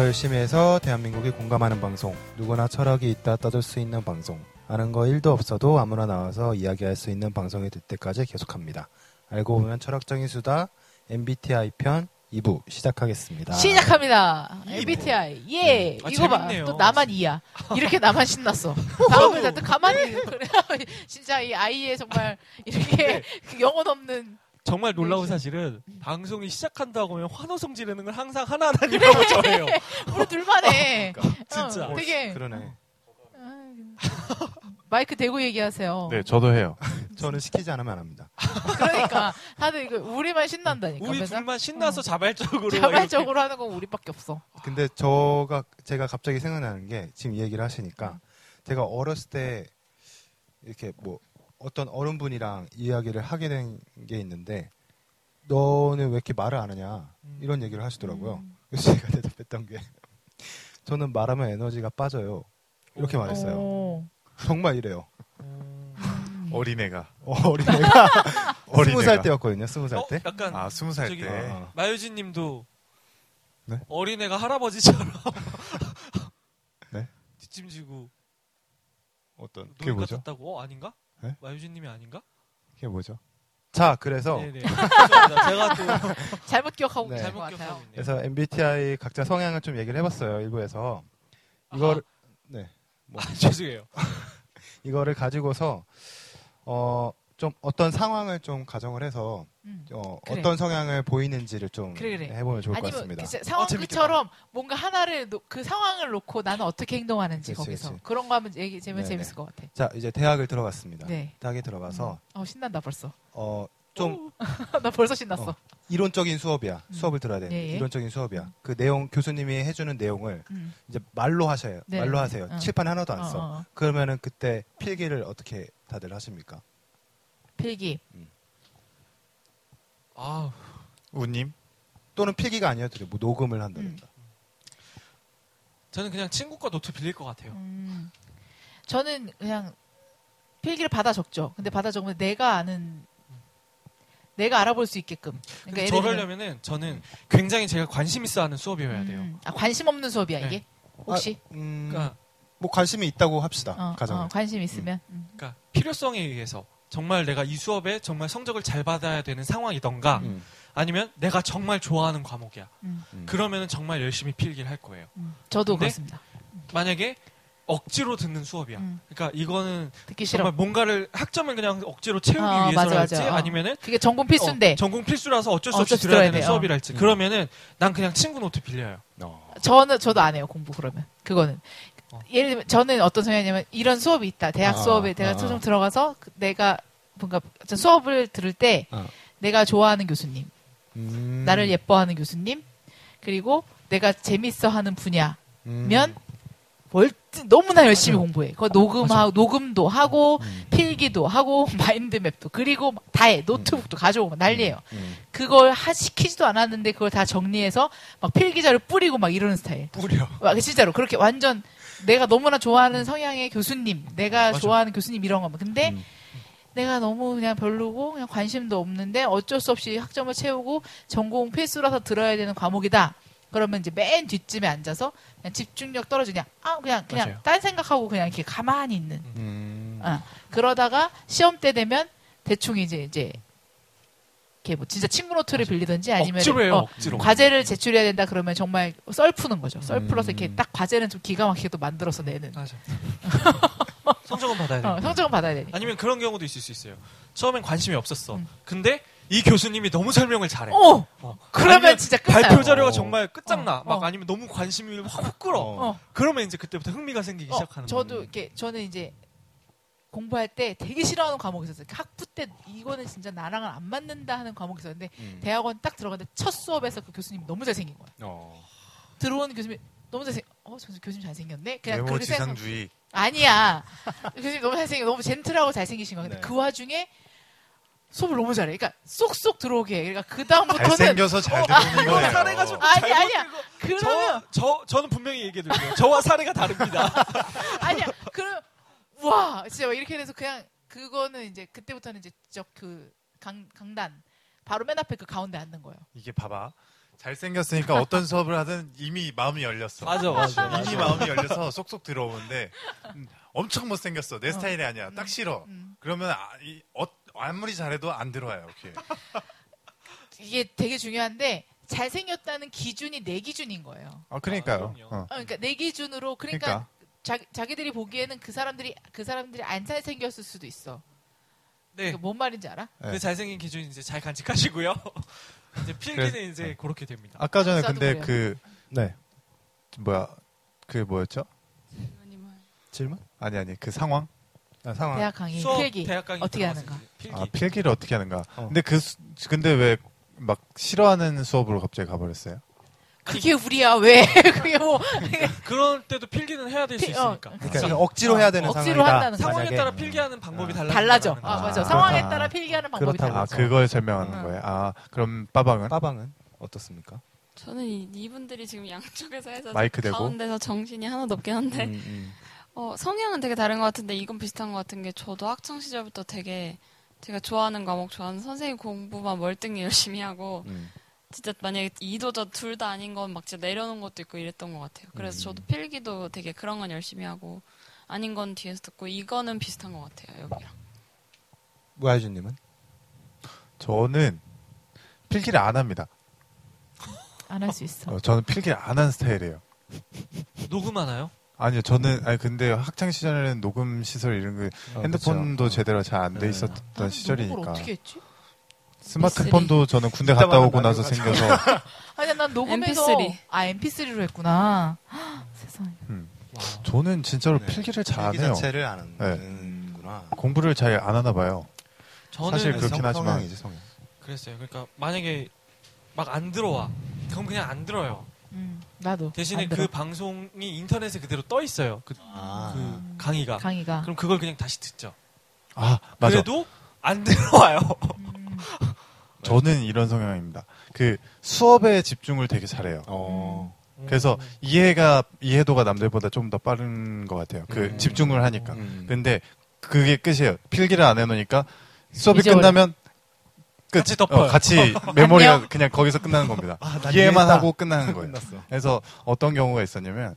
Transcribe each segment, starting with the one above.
더 열심히 해서 대한민국이 공감하는 방송. 누구나 철학이 있다 떠들 수 있는 방송. 아는 거 1도 없어도 아무나 나와서 이야기할 수 있는 방송이 될 때까지 계속합니다. 알고 보면 철학적인 수다 MBTI 편 2부 시작하겠습니다. 시작합니다. MBTI. 예. 아, 이거 봐. 또 나만 이야. 이렇게 나만 신났어. 다음에 나또 가만히 그래. 진짜 이 아이의 정말 이렇게 그 영혼 없는 정말 놀라운 네, 사실은 방송이 시작한다고 하면 환호성 지르는 걸 항상 하나하나님하고 저예요. 우리 둘만 해. 진짜. 어, 되게 그러네. 마이크 대고 얘기하세요. 네, 저도 해요. 저는 시키지 않으면 안 합니다. 그러니까 다들 이거 우리만 신난다니까. 우리 그래서 둘만 신나서 어. 자발적으로 자발적으로 하는 건 우리밖에 없어. 근데 저가 제가 갑자기 생각나는 게 지금 이 얘기를 하시니까 제가 어렸을 때 이렇게 뭐 어떤 어른분이랑 이야기를 하게 된 게 있는데 너는 왜 이렇게 말을 안 하냐 이런 얘기를 하시더라고요. 음. 그래서 제가 대답했던 게 저는 말하면 에너지가 빠져요. 이렇게 말했어요. 오. 정말 이래요. 음. 어린애가. 어, 어린애가 스무 살. 때였거든요. 스무 살 어, 때. 약간 아, 스무 살 때. 어. 마유진 님도 네? 어린애가 할아버지처럼 네? 뒷짐지고 어떤 그게 뭐죠? 같았다고? 어, 아닌가? 네? 마유진 님이 아닌가? 그게 뭐죠? 자, 그래서 네네. 죄송합니다. 제가 또 잘못 기억하고 네. 계신 잘못. 기억하고 있네요. 그래서 MBTI 각자 성향을 좀 얘기를 해봤어요. 일부에서 이걸 네 뭐, 아, 죄송해요. 이거를 가지고서 어 좀 어떤 상황을 좀 가정을 해서 음. 어, 그래. 어떤 성향을 보이는지를 좀 그래, 그래. 해보면 좋을 것 같습니다. 그 어, 상황처럼 뭔가 하나를 놓- 그 상황을 놓고 나는 어떻게 행동하는지 그치, 거기서 그치. 그런 거 하면 얘기 재면 네, 재밌을 것 같아. 자 이제 대학을 들어갔습니다. 네. 대학에 들어가서 어 신난다 벌써. 어 좀 나 벌써 신났어. 어. 이론적인 수업이야. 음. 수업을 들어야 돼. 예, 예. 이론적인 수업이야. 그 내용 교수님이 해주는 내용을 음. 이제 말로 하셔요. 네. 말로 하세요. 어. 칠판 하나도 안 어, 써. 어, 어. 그러면은 그때 필기를 어떻게 다들 하십니까? 필기. 아, 우님? 또는 필기가 아니어도 돼. 뭐 녹음을 한다든가. 저는 그냥 친구과 노트 빌릴 것 같아요. 음. 저는 그냥 필기를 받아 적죠. 근데 받아 적으면 내가 아는 내가 알아볼 수 있게끔. 들면- 저러려면은 저는 굉장히 제가 관심 있어 하는 수업이어야 돼요. 음. 아, 관심 없는 수업이야 네. 이게? 혹시? 아, 음, 그러니까, 뭐 관심이 있다고 합시다. 어, 가정에. 어, 관심 있으면. 음. 그러니까 필요성에 의해서 정말 내가 이 수업에 정말 성적을 잘 받아야 되는 상황이던가 음, 아니면 내가 정말 좋아하는 과목이야. 음. 음. 그러면은 정말 열심히 필기를 할 거예요. 음. 저도 그렇습니다. 만약에 억지로 듣는 수업이야. 음. 그러니까 이거는 듣기 싫어. 정말 뭔가를 학점을 그냥 억지로 채우기 어, 위해서랄지 맞아, 맞아. 어. 아니면은 그게 전공 필수인데 어, 전공 필수라서 어쩔 수 어쩔 없이 수 들어야 들어야 되는. 수업이랄지 음. 그러면은 난 그냥 친구 노트 빌려요. 어. 저는 저도 안 해요 공부 그러면 그거는 어. 예를 들면 저는 어떤 성향이냐면 이런 수업이 있다 대학 아, 수업에 내가 아, 초중 아. 들어가서 그 내가 뭔가 저 수업을 들을 때 아. 내가 좋아하는 교수님 음. 나를 예뻐하는 교수님 그리고 내가 재밌어 하는 분야면 음. 월 너무나 열심히 공부해. 그거 녹음하고 녹음도 하고 음. 필기도 하고 마인드맵도 그리고 막다 해. 노트북도 가져오고 막 난리예요. 음. 그걸 하, 시키지도 않았는데 그걸 다 정리해서 막 필기자를 뿌리고 막 이러는 스타일. 뿌려. 와, 진짜로 그렇게 완전 내가 너무나 좋아하는 성향의 교수님, 내가 맞아. 좋아하는 교수님 이런 거. 근데 음. 내가 너무 그냥 별로고 그냥 관심도 없는데 어쩔 수 없이 학점을 채우고 전공 필수라서 들어야 되는 과목이다. 그러면 이제 맨 뒷쯤에 앉아서 그냥 집중력 떨어지냐. 아 그냥 그냥 맞아요. 딴 생각하고 그냥 이렇게 가만히 있는. 음. 어. 그러다가 시험 때 되면 대충 이제 이제 이렇게 뭐 진짜 친구 노트를 빌리든지 아니면 억지로 어, 억지로. 과제를 제출해야 된다 그러면 정말 썰 푸는 거죠. 썰 음. 풀어서 이렇게 딱 과제는 좀 기가 막히게 또 만들어서 내는. 맞아. 성적은 받아야 돼. 어, 성적은 받아야 되니까. 아니면 그런 경우도 있을 수 있어요. 처음엔 관심이 없었어. 음. 근데 이 교수님이 너무 설명을 잘해. 어, 어. 그러면 진짜 끝나요. 발표 자료가 어. 정말 끝장나. 어, 막 어. 아니면 너무 관심이 확 끌어. 어. 어, 그러면 이제 그때부터 흥미가 생기기 어, 시작하는 저도 거예요. 이렇게 저는 이제 공부할 때 되게 싫어하는 과목이 있었어요. 학부 때 이거는 진짜 나랑은 안 맞는다 하는 과목이 있었는데 음. 대학원 딱 들어갔는데 첫 수업에서 그 교수님이 너무 잘생긴 거야. 어. 들어오는 교수님이 너무 잘생. 어, 저 교수님 잘생겼네. 그냥 외모 그렇게 생각. 지상주의. 아니야. 교수님 너무 잘생겨, 너무 젠틀하고 잘생기신 거야. 근데 네. 그 와중에 수업을 너무 잘해. 그러니까 쏙쏙 들어오게. 해. 그러니까 그 다음부터는 잘생겨서 잘 듣는 이거 거예요. 사례가지고 아니, 아니야. 그러면 저, 저, 저는 분명히 얘기해 드릴게요. 저와 사례가 다릅니다. 아니야. 그럼 와 진짜 막 이렇게 돼서 그냥 그거는 이제 그때부터는 이제 저그강 강단 바로 맨 앞에 그 가운데 앉는 거예요. 이게 봐봐. 잘생겼으니까 어떤 수업을 하든 이미 마음이 열렸어. 맞아, 맞아. 이미 마음이 열려서 쏙쏙 들어오는데 음, 엄청 못생겼어. 내 스타일이 아니야. 딱 싫어. 음. 그러면 아, 이, 어, 아무리 잘해도 안 들어와요. 이렇게. 이게 되게 중요한데 잘생겼다는 기준이 내 기준인 거예요. 아 그러니까요. 그럼요. 어. 어, 그러니까 내 기준으로 그러니까, 그러니까. 자, 자기들이 보기에는 그 사람들이 그 사람들이 안 잘생겼을 수도 있어. 네. 그뭔 말인지 알아? 네. 그 잘생긴 기준 이제 잘 간직하시고요. 이제 필기는 그래서- 이제 그렇게 됩니다. 아까 전에 근데 그래요. 그 네. 뭐야 그 뭐였죠? 질문? 아니 아니 그 상황. 아, 상황. 대학 강의 수업 필기 대학 강의 어떻게 하는가? 필기. 아 필기를 어떻게 하는가. 어. 근데 그 수- 근데 왜 막 싫어하는 수업으로 갑자기 가버렸어요? 그게 우리야 왜? 그게 뭐 그런 때도 필기는 해야 될수 필- 어, 있으니까. 그러니까 억지로 해야 되는 억지로 상황이다. 한다는 상황에 만약에. 따라 필기하는 방법이 아. 달라. 달라져. 아, 아, 맞아. 그렇다. 상황에 따라 필기하는 방법이 그렇다고. 달라. 아 그걸 설명하는 응. 거예요. 아 그럼 빠방은 빠방은 어떻습니까? 저는 이, 이분들이 지금 양쪽에서 해서 마이크 대고? 가운데서 정신이 하나도 없긴 한데 음, 음. 어, 성향은 되게 다른 것 같은데 이건 비슷한 것 같은 게 저도 학창 시절부터 되게 제가 좋아하는 과목 좋아하는 선생님 공부만 멀뚱히 열심히 하고 음. 진짜 만약에 이도저 둘 다 아닌 건 막 진짜 내려놓은 것도 있고 이랬던 것 같아요. 그래서 음. 저도 필기도 되게 그런 건 열심히 하고 아닌 건 뒤에서 듣고 이거는 비슷한 것 같아요 여기랑. 무아유준님은? 저는 필기를 안 합니다. 안 할 수 있어. 어, 저는 필기를 안 하는 스타일이에요. 녹음하나요? 아니요, 저는 아니 근데 학창 시절에는 녹음 시설 이런 거 어, 핸드폰도 그쵸. 제대로 잘 안돼 네. 있었던 녹음을 시절이니까 어떻게 했지? 스마트폰도 저는 군대 갔다 오고 나서 생겨서 아니 난 녹음해서 MP3. 아 MP3로 했구나. 헉, 세상에. 와. 저는 진짜로 네. 필기를 잘안 필기 해요. 자체를 안 하는구나. 공부를 잘 안 하나 봐요. 저는 사실 그렇긴 성- 하지만 성향. 그랬어요. 그러니까 만약에 막 안 들어와. 그럼 그냥 안 들어요. 음, 나도. 대신에 안 그. 방송이 인터넷에 그대로 떠 있어요. 그, 아. 그 강의가. 강의가. 그럼 그걸 그냥 다시 듣죠. 아 맞아. 그래도 안 들어와요. 음, 저는 이런 성향입니다. 그 수업에 집중을 되게 잘해요. 어. 그래서 이해가 이해도가 남들보다 좀 더 빠른 것 같아요. 그 음. 집중을 하니까. 음. 근데 그게 끝이에요. 필기를 안 해놓으니까 수업이. 끝나면 끝. 같이 덮어요. 어, 같이 메모리가. 그냥 거기서 끝나는 겁니다. 아, 난 이해만 이해했다. 하고 끝나는 거예요. 끝났어. 그래서 어떤 경우가 있었냐면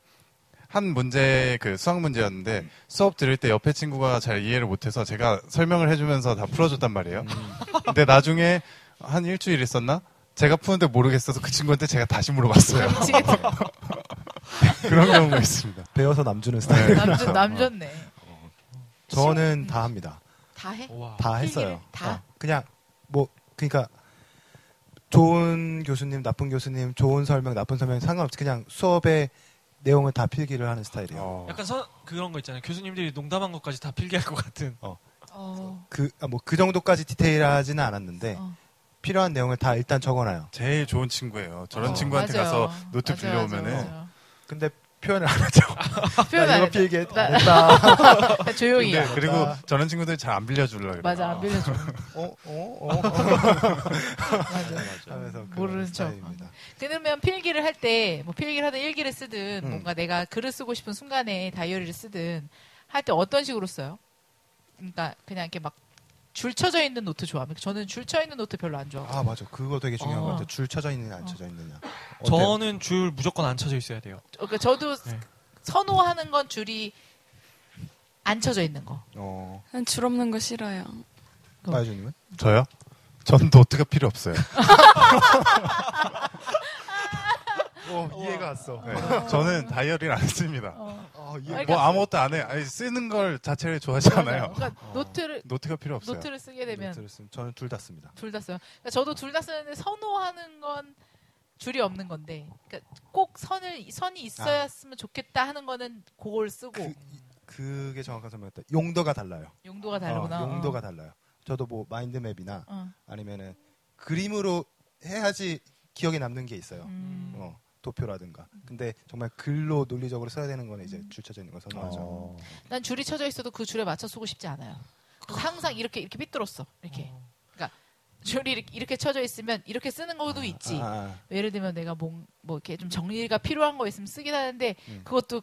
한 문제 그 수학 문제였는데 수업 들을 때 옆에 친구가 잘 이해를 못해서 제가 설명을 해주면서 다 풀어줬단 말이에요. 음. 근데 나중에 한 일주일 있었나? 제가 푸는데 모르겠어서 그 친구한테 제가 다시 물어봤어요. 그런 경우가 있습니다. 배워서 남주는 스타일. 네. 남전 남졌네. 저는 다 합니다. 다 해? 와. 다 했어요. 다? 어, 그냥 뭐 그러니까 좋은 교수님, 나쁜 교수님, 좋은 설명, 나쁜 설명 상관없이 그냥 수업의 내용을 다 필기를 하는 스타일이에요. 어. 약간 서, 그런 거 있잖아요. 교수님들이 농담한 것까지 다 필기할 것 같은. 어. 그뭐그 정도까지 디테일하지는 않았는데 어. 필요한 내용을 다 일단 적어놔요. 제일 좋은 친구예요. 저런 어, 친구한테 맞아요. 가서 노트 맞아, 빌려오면은 맞아, 맞아. 근데 표현을 안 하죠. 표현 나안 이거. 필기 나- 했다. 나 조용히. 근데 해. 그리고 맞다. 저런 친구들 잘 안 빌려주려고 그래요. 맞아 안 빌려줘. 어, 어, 어. 맞아. 하면서 그런 모르는 척. 스타일입니다. 그러면 필기를 할 때 뭐 필기를 하든 일기를 쓰든 음. 뭔가 내가 글을 쓰고 싶은 순간에 다이어리를 쓰든 할 때 어떤 식으로 써요? 그러니까 그냥 이렇게 막 줄 쳐져 있는 노트 좋아합니까? 저는 줄쳐 있는 노트 별로 안 좋아하고. 아 맞아, 그거 되게 중요한 어. 것 같아요. 줄 쳐져 있느냐 안 쳐져 있느냐. 어때요? 저는 줄 무조건 안 쳐져 있어야 돼요. 그러니까 저도 네. 선호하는 건 줄이 안 쳐져 있는 거. 어, 난 줄 없는 거 싫어요. 마유주님은? 저요? 전 노트가 필요 없어요. 어, 이해가 왔어. 네. 저는 다이어리를 안 씁니다. 어. 어, 이해. 그러니까- 뭐 아무것도 안 해요. 아니, 쓰는 걸 자체를 좋아하지 않아요. 그러니까 어. 노트를 노트가 필요 없어요. 노트를 쓰게 되면 노트를 쓰면 저는 둘 다 씁니다. 둘 다 써요. 그러니까 저도 둘 다 쓰는데 선호하는 건 줄이 없는 건데, 그러니까 꼭 선을 선이 있어야으면 좋겠다 하는 거는 그걸 쓰고 그, 그게 정확한 설명이었다. 용도가 달라요. 용도가 다르구나. 어, 용도가 어. 달라요. 저도 뭐 mind map이나 어. 아니면은 그림으로 해야지 기억에 남는 게 있어요. 음. 어, 도표라든가. 근데 정말 글로 논리적으로 써야 되는 거는 이제 줄 쳐져 있는 거 선호하죠. 어. 난 줄이 쳐져 있어도 그 줄에 맞춰 쓰고 싶지 않아요. 그래서 항상 이렇게 이렇게 삐뚤었어. 이렇게. 그러니까 줄이 이렇게, 이렇게 쳐져 있으면 이렇게 쓰는 것도 있지. 아, 예를 들면 내가 뭐, 뭐 이렇게 좀 정리가 필요한 거 있으면 쓰긴 하는데 음. 그것도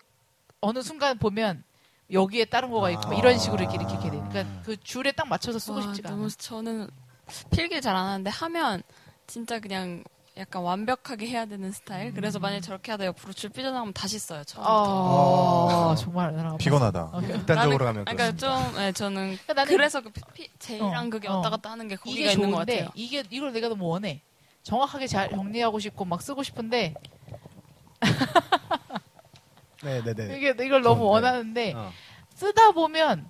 어느 순간 보면 여기에 다른 거가 있고 막 아. 이런 식으로 이렇게 이렇게 이렇게 돼. 그러니까 그 줄에 딱 맞춰서 쓰고 와, 싶지가 않아. 너무 저는 필기 잘 안 하는데 하면 진짜 그냥 약간 완벽하게 해야 되는 스타일. 그래서 음. 만약 저렇게 하다 옆으로 줄 삐져나가면 다시 써요. 처음부터. 아, 아. 정말 나랑 피곤하다. 어, 극단적으로 가면 그러니까 그렇습니다. 좀 네, 저는 그러니까 그래서 그 피, 제이랑 어, 그게 어. 왔다 갔다 하는 게 거기가 이게 있는 것 같아요. 이게 이걸 내가 너무 원해. 정확하게 잘 정리하고 싶고 막 쓰고 싶은데 네네네. 이게 이걸 너무 좋은데. 원하는데 어. 쓰다 보면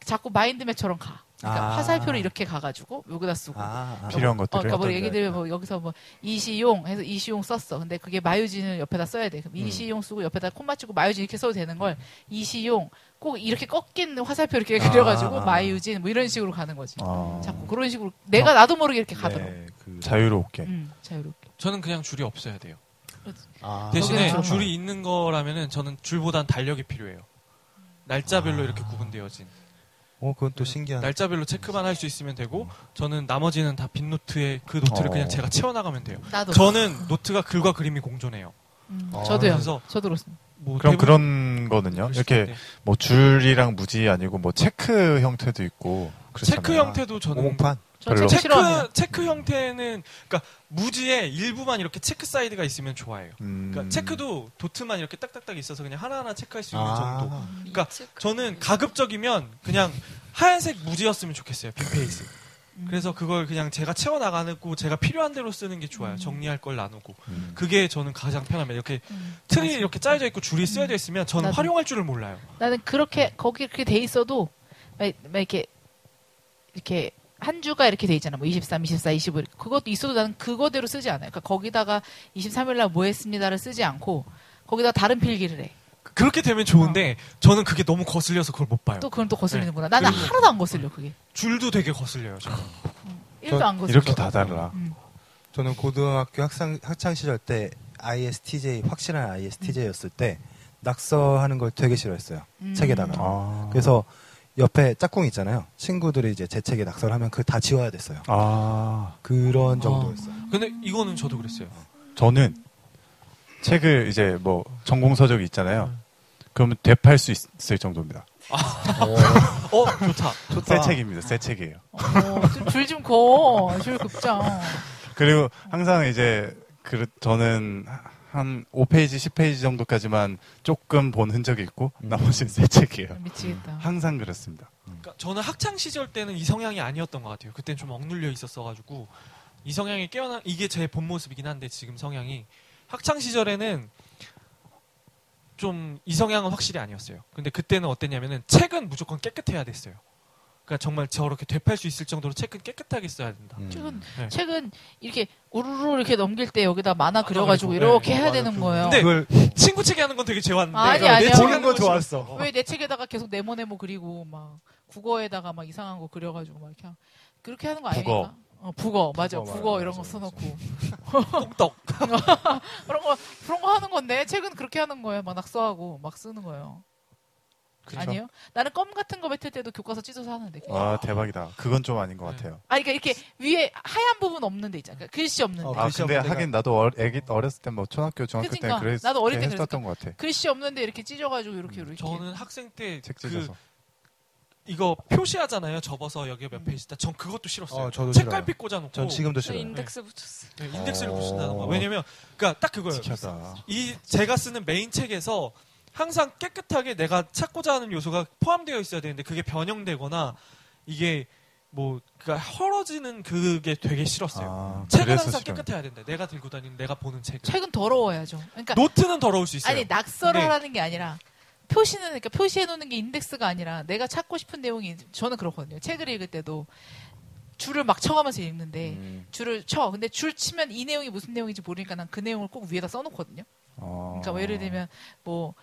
자꾸 마인드맵처럼 가. 그러니까 아. 화살표를 이렇게 가가지고 여기다 쓰고. 아, 아. 필요한 어, 것들을 그러니까 뭐 얘기 데? 들면 뭐 여기서 뭐 이시용 해서 이시용 썼어. 근데 그게 마유진을 옆에다 써야 돼. 그럼 음. 이시용 쓰고 옆에다 콤 맞추고 마유진 이렇게 써도 되는 걸 이시용 꼭 이렇게 꺾인 화살표 이렇게 아, 그려가지고 아. 마유진 뭐 이런 식으로 가는 거지. 아, 자꾸 그런 식으로 내가 나도 모르게 이렇게 가더라고. 네, 그 자유롭게. 음, 자유롭게. 저는 그냥 줄이 없어야 돼요. 아. 대신에 줄이 있는 거라면은 저는 줄보단 달력이 필요해요. 날짜별로 아. 이렇게 구분되어진. 어, 그건 또 신기한. 날짜별로 체크만 할 수 있으면 되고 저는 나머지는 다 빈 노트에 그 노트를 어. 그냥 제가 채워나가면 돼요. 나도. 저는 노트가 글과 그림이 공존해요. 음, 어, 저도요. 그래서 저도 그렇습니다. 뭐 그럼 대부분 그런 거는요? 이렇게. 뭐 줄이랑 무지 아니고 뭐 체크 형태도 있고 그렇잖아요. 체크 형태도 저는 오목판. 별로. 체크 싫어합니다. 체크 형태는 그러니까 무지에 일부만 이렇게 체크 사이드가 있으면 좋아해요. 음. 그러니까 체크도 도트만 이렇게 딱딱딱 있어서 그냥 하나하나 체크할 수 있는 아. 정도. 그러니까 체크. 저는 가급적이면 그냥 하얀색 무지였으면 좋겠어요. 빈 페이지. 음. 그래서 그걸 그냥 제가 채워 나가고 제가 필요한 대로 쓰는 게 좋아요. 음. 정리할 걸 나누고. 음. 그게 저는 가장 편합니다. 이렇게 음, 틀이 맞습니다. 이렇게 짜여져 있고 줄이 쓰여져 있으면 저는 나도. 활용할 줄을 몰라요. 나는 그렇게 거기 그렇게 돼 있어도 막, 막 이렇게 이렇게 한 주가 이렇게 돼 있잖아. 뭐 23, 24, 25 이렇게. 그것도 있어도 나는 그거대로 쓰지 않아요. 그러니까 거기다가 23일 날 뭐 했습니다를 쓰지 않고 거기다 다른 필기를 해. 그렇게 되면 좋은데 저는 그게 너무 거슬려서 그걸 못 봐요. 또 그건 또 거슬리는구나. 나는 그리고- 하나도 안 거슬려 그게. 줄도 되게 거슬려요. 저는. 1도 안 거슬려. 이렇게 다 달라. 음. 저는 고등학교 학생 학창 시절 때 ISTJ 확실한 ISTJ였을 때 낙서하는 걸 되게 싫어했어요. 음. 책에다가. 아. 그래서 옆에 짝꿍 있잖아요. 친구들이 이제 제 책에 낙서를 하면 그 다 지워야 됐어요. 아. 그런 정도였어요. 근데 이거는 저도 그랬어요. 저는 책을 이제 뭐 전공 서적이 있잖아요. 그러면 되팔 수 있, 을 정도입니다. 어 좋다. 새 책입니다. 새 책이에요. 어, 줄좀 거. 줄 급장. 그리고 항상 이제 그 저는 한 5페이지, 10페이지 정도까지만 조금 본 흔적이 있고 음. 나머지는 새 책이에요. 미치겠다. 항상 그렇습니다. 그러니까 저는 학창 시절 때는 이 성향이 아니었던 것 같아요. 그때는 좀 억눌려 있었어가지고 이 성향이 깨어나 이게 제 본 모습이긴 한데 지금 성향이 학창 시절에는 좀 이 성향은 확실히 아니었어요. 근데 그때는 어땠냐면은 책은 무조건 깨끗해야 됐어요. 그러니까 정말 저렇게 되팔 수 있을 정도로 책은 깨끗하게 써야 된다. 음. 책은 네. 책은 이렇게 우르르 이렇게 넘길 때 여기다 만화 그려가지고 그리고, 이렇게 네. 해야 되는 그- 거예요. 근데 그걸 친구 책에 하는 건 되게 재왔는데 아니, 내 아니야. 책에 보는 하는 거건 좋았어. 왜 내 책에다가 계속 네모네모 그리고 막 국어에다가 막 이상한 거 그려가지고 막 이렇게 그렇게 하는 거. 아닙니까? 어, 북어 맞아 북어 북어 맞아, 이런 거 맞아, 써놓고 똥떡. 그런 거 그런 거 하는 건데 책은 그렇게 하는 거예요 막 낙서하고 막 쓰는 거예요 그쵸? 아니요 나는 껌 같은 거 뱉을 때도 교과서 찢어서 하는데 그냥. 와 대박이다. 그건 좀 아닌 것 네. 같아요. 아 그러니까 이렇게 위에 하얀 부분 없는 데 있잖아 그러니까 글씨 없는 데 어, 아 글씨 근데 없는 데가- 하긴 나도 어, 애기 어렸을 때 뭐 초등학교 중학교 때 그러니까. 그랬 나도 어릴 때 했었던 것 같아. 글씨 없는데 이렇게 찢어가지고 이렇게 이렇게 저는 학생 때 책 그 찢어서. 이거 표시하잖아요. 접어서 여기 몇 페이지 있다. 전 그것도 싫었어요. 어, 저도 책갈피 꽂아놓고 전 지금도 저 싫어요. 인덱스 붙였어요. 네, 인덱스를 어. 붙인다는 거. 왜냐면 그러니까 딱 그거예요. 지켰다. 이 제가 쓰는 메인 책에서 항상 깨끗하게 내가 찾고자 하는 요소가 포함되어 있어야 되는데 그게 변형되거나 이게 뭐 그러니까 헐어지는 그게 되게 싫었어요. 아, 책은 항상 싫어요. 깨끗해야 된다. 내가 들고 다니는 내가 보는 책은. 책은 더러워야죠 그러니까 노트는 더러울 수 있어요. 아니 낙서를 근데- 하라는 게 아니라 표시는 그러니까 표시해 놓는 게 인덱스가 아니라 내가 찾고 싶은 내용이 저는 그렇거든요. 책을 읽을 때도 줄을 막 쳐가면서 읽는데 음. 줄을 쳐. 근데 줄 치면 이 내용이 무슨 내용인지 모르니까 난 그 내용을 꼭 위에다 써놓거든요. 어. 그러니까 뭐 예를 들면 뭐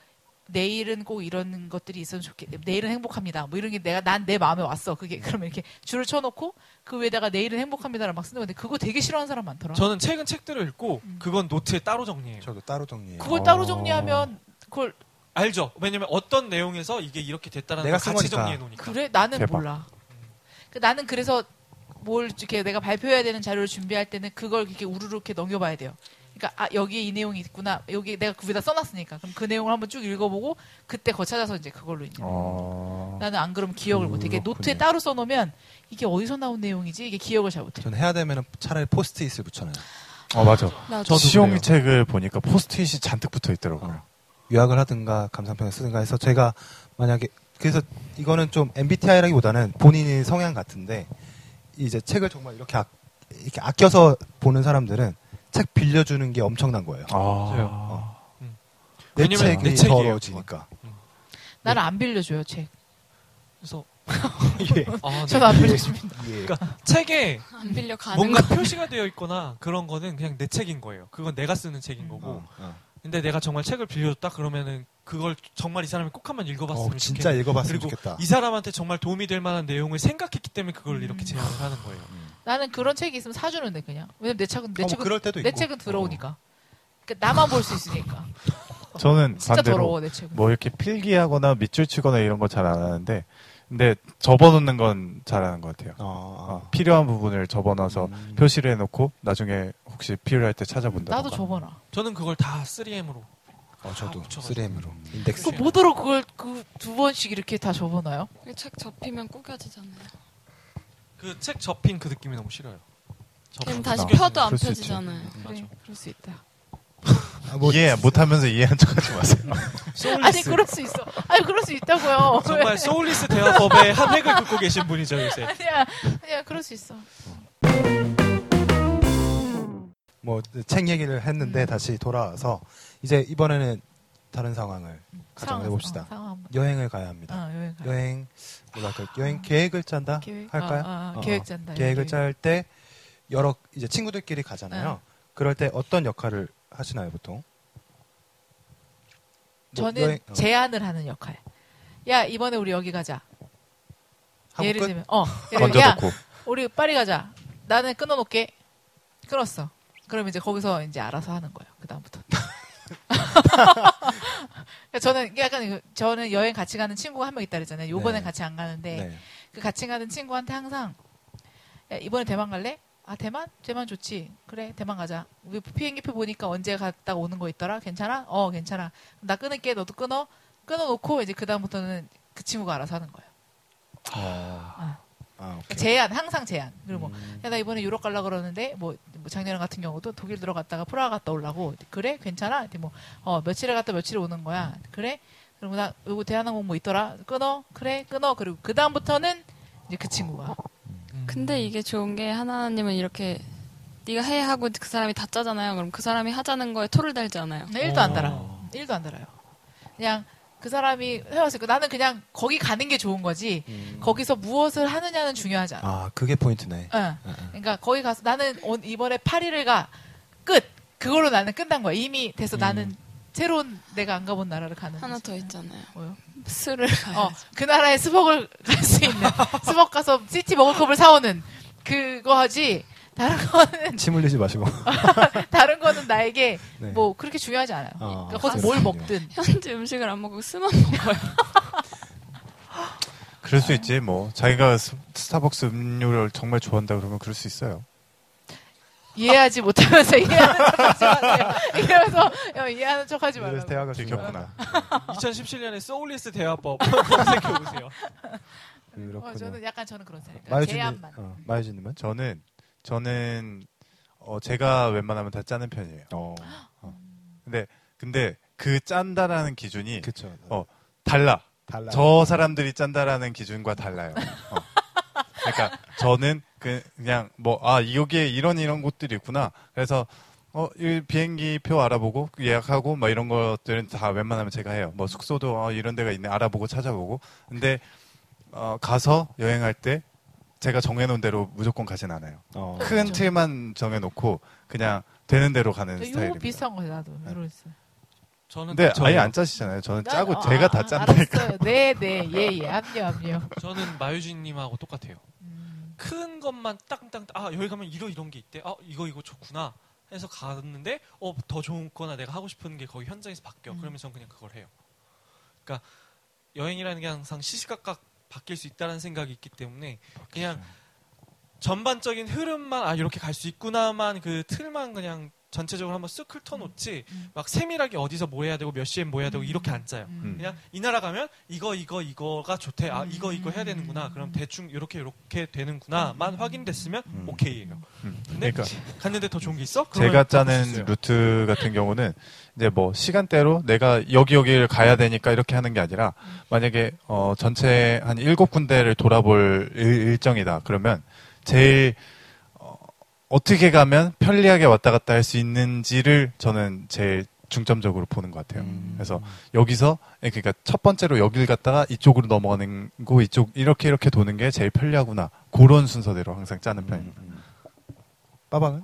내일은 꼭 이런 것들이 있으면 좋겠. 내일은 행복합니다. 뭐 이런 게 내가 난 내 마음에 왔어. 그게 그러면 이렇게 줄을 쳐놓고 그 위에다가 내일은 행복합니다를 막 쓰는 건데 그거 되게 싫어하는 사람 많더라. 저는 책은 책들을 읽고 음. 그건 노트에 따로 정리해요. 저도 따로 정리해요. 그걸 어. 따로 정리하면 그걸 알죠? 왜냐면 어떤 내용에서 이게 이렇게 됐다라는 내가 같이. 정리해 놓으니까. 그래 나는 대박. 몰라. 그 나는 그래서 뭘 이렇게 내가 발표해야 되는 자료를 준비할 때는 그걸 이렇게 우르르 이렇게 넘겨봐야 돼요. 그러니까 아 여기에 이 내용이 있구나. 여기 내가 그 위에다 써놨으니까 그럼 그 내용을 한번 쭉 읽어보고 그때 거 찾아서 이제 그걸로 이제. 어. 나는 안 그러면 기억을 못해. 이게. 노트에 따로 써놓으면 이게 어디서 나온 내용이지? 이게 기억을 잘 못해. 전 해야 되면 차라리 포스트잇을 붙여놔요. 어 맞아. 나도 저도 시용이 그래요. 책을 보니까 포스트잇이 잔뜩 붙어 있더라고요. 어. 요약을 하든가 감상평을 쓰든가 해서 제가 만약에 그래서 이거는 좀 MBTI라기보다는 본인의 성향 같은데 이제 책을 정말 이렇게, 아, 이렇게 아껴서 보는 사람들은 책 빌려주는 게 엄청난 거예요. 아. 내 왜냐면 책이 내 더러워지니까. 나는 안 빌려줘요 책. 그래서 예. 아, 네. 저도 안 빌려줍니다. 예. 책에 안 빌려 가는 뭔가 거. 표시가 되어 있거나 그런 거는 그냥 내 책인 거예요. 그건 내가 쓰는 책인 거고. 어, 어. 근데 내가 정말 책을 빌려줬다 그러면은 그걸 정말 이 사람이 꼭 한번 읽어봤으면 어, 진짜 좋겠는 읽어봤으면 그리고 좋겠다. 이 사람한테 정말 도움이 될 만한 내용을 생각했기 때문에 그걸 음. 이렇게 제안을 하는 거예요. 나는 그런 책이 있으면 사주는데 그냥. 왜냐면 내 책은 내 어, 뭐 책은 그럴 때도 내 있고. 책은 들어오니까. 그러니까 나만 볼 수 있으니까. 저는 진짜 반대로 더러워 내 책은. 뭐 이렇게 필기하거나 밑줄 치거나 이런 거 잘 안 하는데 근데 접어놓는 건 잘하는 것 같아요. 어, 어, 어. 필요한 부분을 접어놔서 음. 표시를 해놓고 나중에 혹시 필요할 때 찾아본다. 나도 접어놔. 저는 그걸 다 3M으로. 어, 저도 아, 붙여가지고. 3M으로 인덱스. 그 뭐더러 그걸 그 두 번씩 이렇게 다 접어놔요? 책 접히면 구겨지잖아요. 그 책 접힌 그 느낌이 너무 싫어요. 그럼 접힌 다시 그 펴도 안 그럴 수 있지. 펴지잖아요. 음, 그래, 맞아. 그럴 수 있다. 아, 뭐 이해 못하면서 이해한 척하지 마세요. 아니 그럴 수 있어. 아니 그럴 수 있다고요. 정말 소울리스 대화법의 한 획을 긋고 계신 분이죠 요새. 아니야, 아니야, 그럴 수 있어. 뭐 책 얘기를 했는데 음. 다시 돌아와서 이제 이번에는 다른 상황을 가정해 봅시다. 어. 여행을 가야 합니다. 어, 여행 가. 여행 뭐랄까 여행 계획을 짠다 계획 할까요? 어, 어, 어, 계획 짠다. 계획을 계획. 짤때 여러 이제 친구들끼리 가잖아요. 네. 그럴 때 어떤 역할을 하시나요 보통? 뭐 저는 여행- 어. 제안을 하는 역할. 야 이번에 우리 여기 가자. 예를 끝? 들면 어 예를 들면, 야 우리 파리 가자. 나는 끊어놓게. 끊었어. 그럼 이제 거기서 이제 알아서 하는 거예요. 그 다음부터. 저는 약간 이거- 저는 여행 같이 가는 친구가 한 명 있다 그랬잖아요. 요번엔 네. 같이 안 가는데 네. 그 같이 가는 친구한테 항상 야, 이번에 대만 갈래? 아 대만? 대만 좋지. 그래 대만 가자. 우리 비행기표 보니까 언제 갔다 오는 거 있더라. 괜찮아? 어 괜찮아. 나 끊을게. 너도 끊어. 끊어놓고 이제 그 다음부터는 그 친구가 알아서 하는 거예요. 어. 아. 아, 오케이. 제안 항상 제안. 그리고 뭐 음. 야, 나 이번에 유럽 갈라 그러는데 뭐, 뭐 작년 같은 경우도 독일 들어갔다가 프라하 갔다 오려고 그래 괜찮아? 뭐 어, 며칠에 갔다 며칠에 오는 거야. 그래? 그리고 나 요거 대한항공 뭐 있더라. 끊어. 그래 끊어. 그리고 그 다음부터는 이제 그 친구가 음. 근데 이게 좋은 게 하나님은 이렇게 네가 해 하고 그 사람이 다 짜잖아요. 그럼 그 사람이 하자는 거에 토를 달지 않아요. 네, 일도 안 어. 달아. 일도 안 달아요. 그냥 그 사람이 해왔을 거 나는 그냥 거기 가는 게 좋은 거지. 음. 거기서 무엇을 하느냐는 중요하지 않아. 아 그게 포인트네. 응. 그러니까 거기 가서 나는 온- 이번에 파리를 가 끝. 그걸로 나는 끝난 거야. 이미 돼서 음. 나는 새로운 내가 안 가본 나라를 가는. 하나 거지. 더 있잖아요. 뭐요? 스벅을 가야죠. 어, 그 나라의 스벅을 갈 수 있는 스벅 가서 city 머그컵을 사오는 그거 하지. 다른 거는 침 흘리지 마시고. 다른 거는 나에게 네. 뭐 그렇게 중요하지 않아요. 어, 그러니까 거기서 뭘. 먹든 현지 음식을 안 먹고 스벅만 먹어요. 그럴 수 있지 뭐 자기가 스, 스타벅스 음료를 정말 좋아한다 그러면 그럴 수 있어요. 이해하지 못하면서 이해하는 척하지 마세요. 이러면서 야, 이해하는 척하지 말라고. 대화가 들켰구나. 2017년에 soulless 대화법 검색해 보세요. 그렇군요. 어, 저는 약간 저는 그런 사람. 마유진님, 제안만. 어, 마유진님은? 저는 저는 어, 제가 웬만하면 다 짜는 편이에요. 어, 근데 근데 그 짠다라는 기준이 그쵸. 어, 달라. 달라. 저 사람들이 짠다라는 기준과 달라요. 어. 그러니까 저는 그- 그냥 뭐 아 여기에 이런 이런 곳들이 있구나. 그래서 어, 이 비행기 표 알아보고 예약하고 막 이런 것들은 다 웬만하면 제가 해요. 뭐 숙소도 어, 이런 데가 있네 알아보고 찾아보고. 근데 어, 가서 여행할 때 제가 정해놓은 대로 무조건 가진 않아요. 어. 큰 그렇죠. 틀만 정해놓고 그냥 되는 대로 가는 저 스타일입니다. 비슷한 거예요, 나도. 이러 있어요. 저는 근데 딱 아예. 안 짜시잖아요. 저는 난- 짜고 아, 제가 다 아, 짠다니까. 알았어요. 네, 네, 예, 예. 압류, 압류. 저는 마유진님하고 똑같아요. 음. 큰 것만 딱딱 아 여기 가면 이런 이런 게 있대. 아 이거 이거 좋구나. 해서 갔는데 어 더 좋은 거나 내가 하고 싶은 게 거기 현장에서 바뀌어. 음. 그러면 전 그냥 그걸 해요. 그러니까 여행이라는 게 항상 시시각각 바뀔 수 있다는 생각이 있기 때문에 그냥 전반적인 흐름만 아 이렇게 갈 수 있구나만 그 틀만 그냥 전체적으로 한번 쓱 훑어놓지 음. 막 세밀하게 어디서 뭐 해야 되고 몇 시에 뭐 해야 되고 이렇게 안 짜요. 음. 그냥 이 나라 가면 이거 이거 이거가 좋대. 아 이거 이거 해야 되는구나. 그럼 대충 이렇게 이렇게 되는구나만 확인됐으면 음. 오케이예요. 음. 근데 그러니까 갔는데 더 좋은 게 있어? 제가 짜는 루트 같은 경우는 이제 뭐 시간대로 내가 여기 여기를 가야 되니까 이렇게 하는 게 아니라 만약에 어 전체 한 일곱 군데를 돌아볼 일, 일정이다. 그러면 제일 어, 어떻게 가면 편리하게 왔다 갔다 할 수 있는지를 저는 제일 중점적으로 보는 것 같아요. 음. 그래서 여기서 예, 그러니까 첫 번째로 여길 갔다가 이쪽으로 넘어가는 거 이쪽 이렇게 이렇게 도는 게 제일 편리하구나. 그런 순서대로 항상 짜는 편입니다. 음. 빠방은?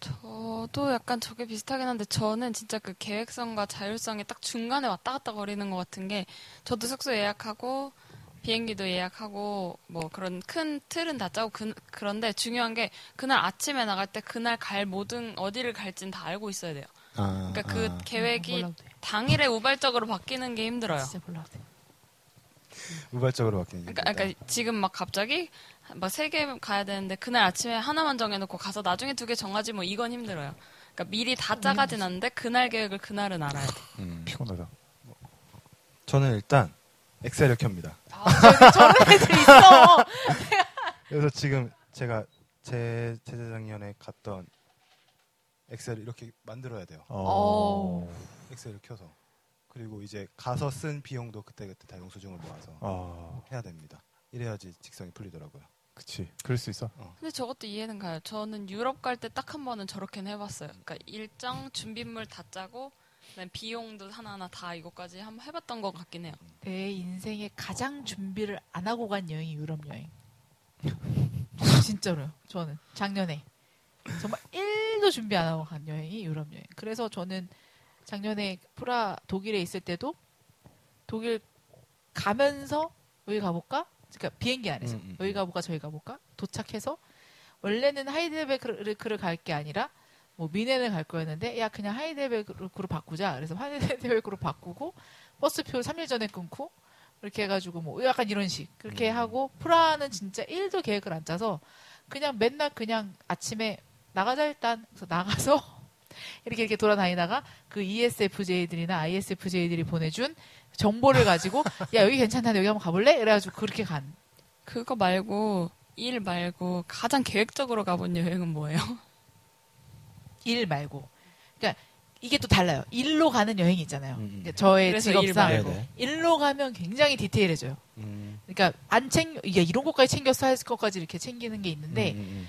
저도 약간 저게 비슷하긴 한데 저는 진짜 그 계획성과 자율성이 딱 중간에 왔다 갔다 거리는 것 같은 게 저도 숙소 예약하고 비행기도 예약하고 뭐 그런 큰 틀은 다 짜고 그, 그런데 중요한 게 그날 아침에 나갈 때 그날 갈 모든 어디를 갈지는 다 알고 있어야 돼요. 아, 그러니까 그 아. 계획이 돼. 당일에 우발적으로 바뀌는 게 힘들어요. 진짜 몰라도 돼. 우발적으로 바뀌는 게 그러니까, 그러니까 지금 막 갑자기 막 세 개 가야 되는데 그날 아침에 하나만 정해놓고 가서 나중에 두 개 정하지 뭐 이건 힘들어요. 그러니까 미리 다 짜가진 않는데 그날 계획을 그날은 알아야 돼. 음. 피곤하다. 저는 일단 엑셀을 켭니다. 아, 저런 애들 있어. 그래서 지금 제가 제 재작년에 갔던 엑셀을 이렇게 만들어야 돼요. 어. 엑셀을 켜서 그리고 이제 가서 쓴 비용도 그때 그때 다 영수증을 모아서 아, 해야 됩니다. 이래야지 직성이 풀리더라고요. 그치. 그럴 수 있어. 근데 저것도 이해는 가요. 저는 유럽 갈 때 딱 한 번은 저렇게는 해봤어요. 그러니까 일정 준비물 다 짜고 비용도 하나하나 다 이거까지 한번 해봤던 것 같긴 해요. 내 인생에 가장 준비를 안 하고 간 여행이 유럽 여행. 진짜로요. 저는 작년에 정말 1도 준비 안 하고 간 여행이 유럽 여행. 그래서 저는 작년에 프라 독일에 있을 때도 독일 가면서 여기 가볼까? 그러니까 비행기 안에서 음, 음, 여기 음. 가볼까 저기 가볼까? 도착해서 원래는 하이델베르크를 갈 게 아니라 뭐 미넨을 갈 거였는데 야 그냥 하이델베르크로 바꾸자. 그래서 하이델베르크로 바꾸고 버스표 3일 전에 끊고 이렇게 해가지고 뭐 약간 이런 식 그렇게 음. 하고 프라하는 진짜 1도 계획을 안 짜서 그냥 맨날 그냥 아침에 나가자 일단 그래서 나가서 이렇게 이렇게 돌아다니다가 그 ESFJ들이나 ISFJ들이 보내준 정보를 가지고 야 여기 괜찮다 여기 한번 가볼래? 이래가지고 그렇게 간 그거 말고 일 말고 가장 계획적으로 가본 여행은 뭐예요? 일 말고 그러니까 이게 또 달라요 일로 가는 여행이 있잖아요 음, 음. 그러니까 저의 직업상 일 말고. 네네. 일로 가면 굉장히 디테일해져요 음. 그러니까 안 챙겨 이게 이런 것까지 챙겼어 할 것까지 이렇게 챙기는 게 있는데 음,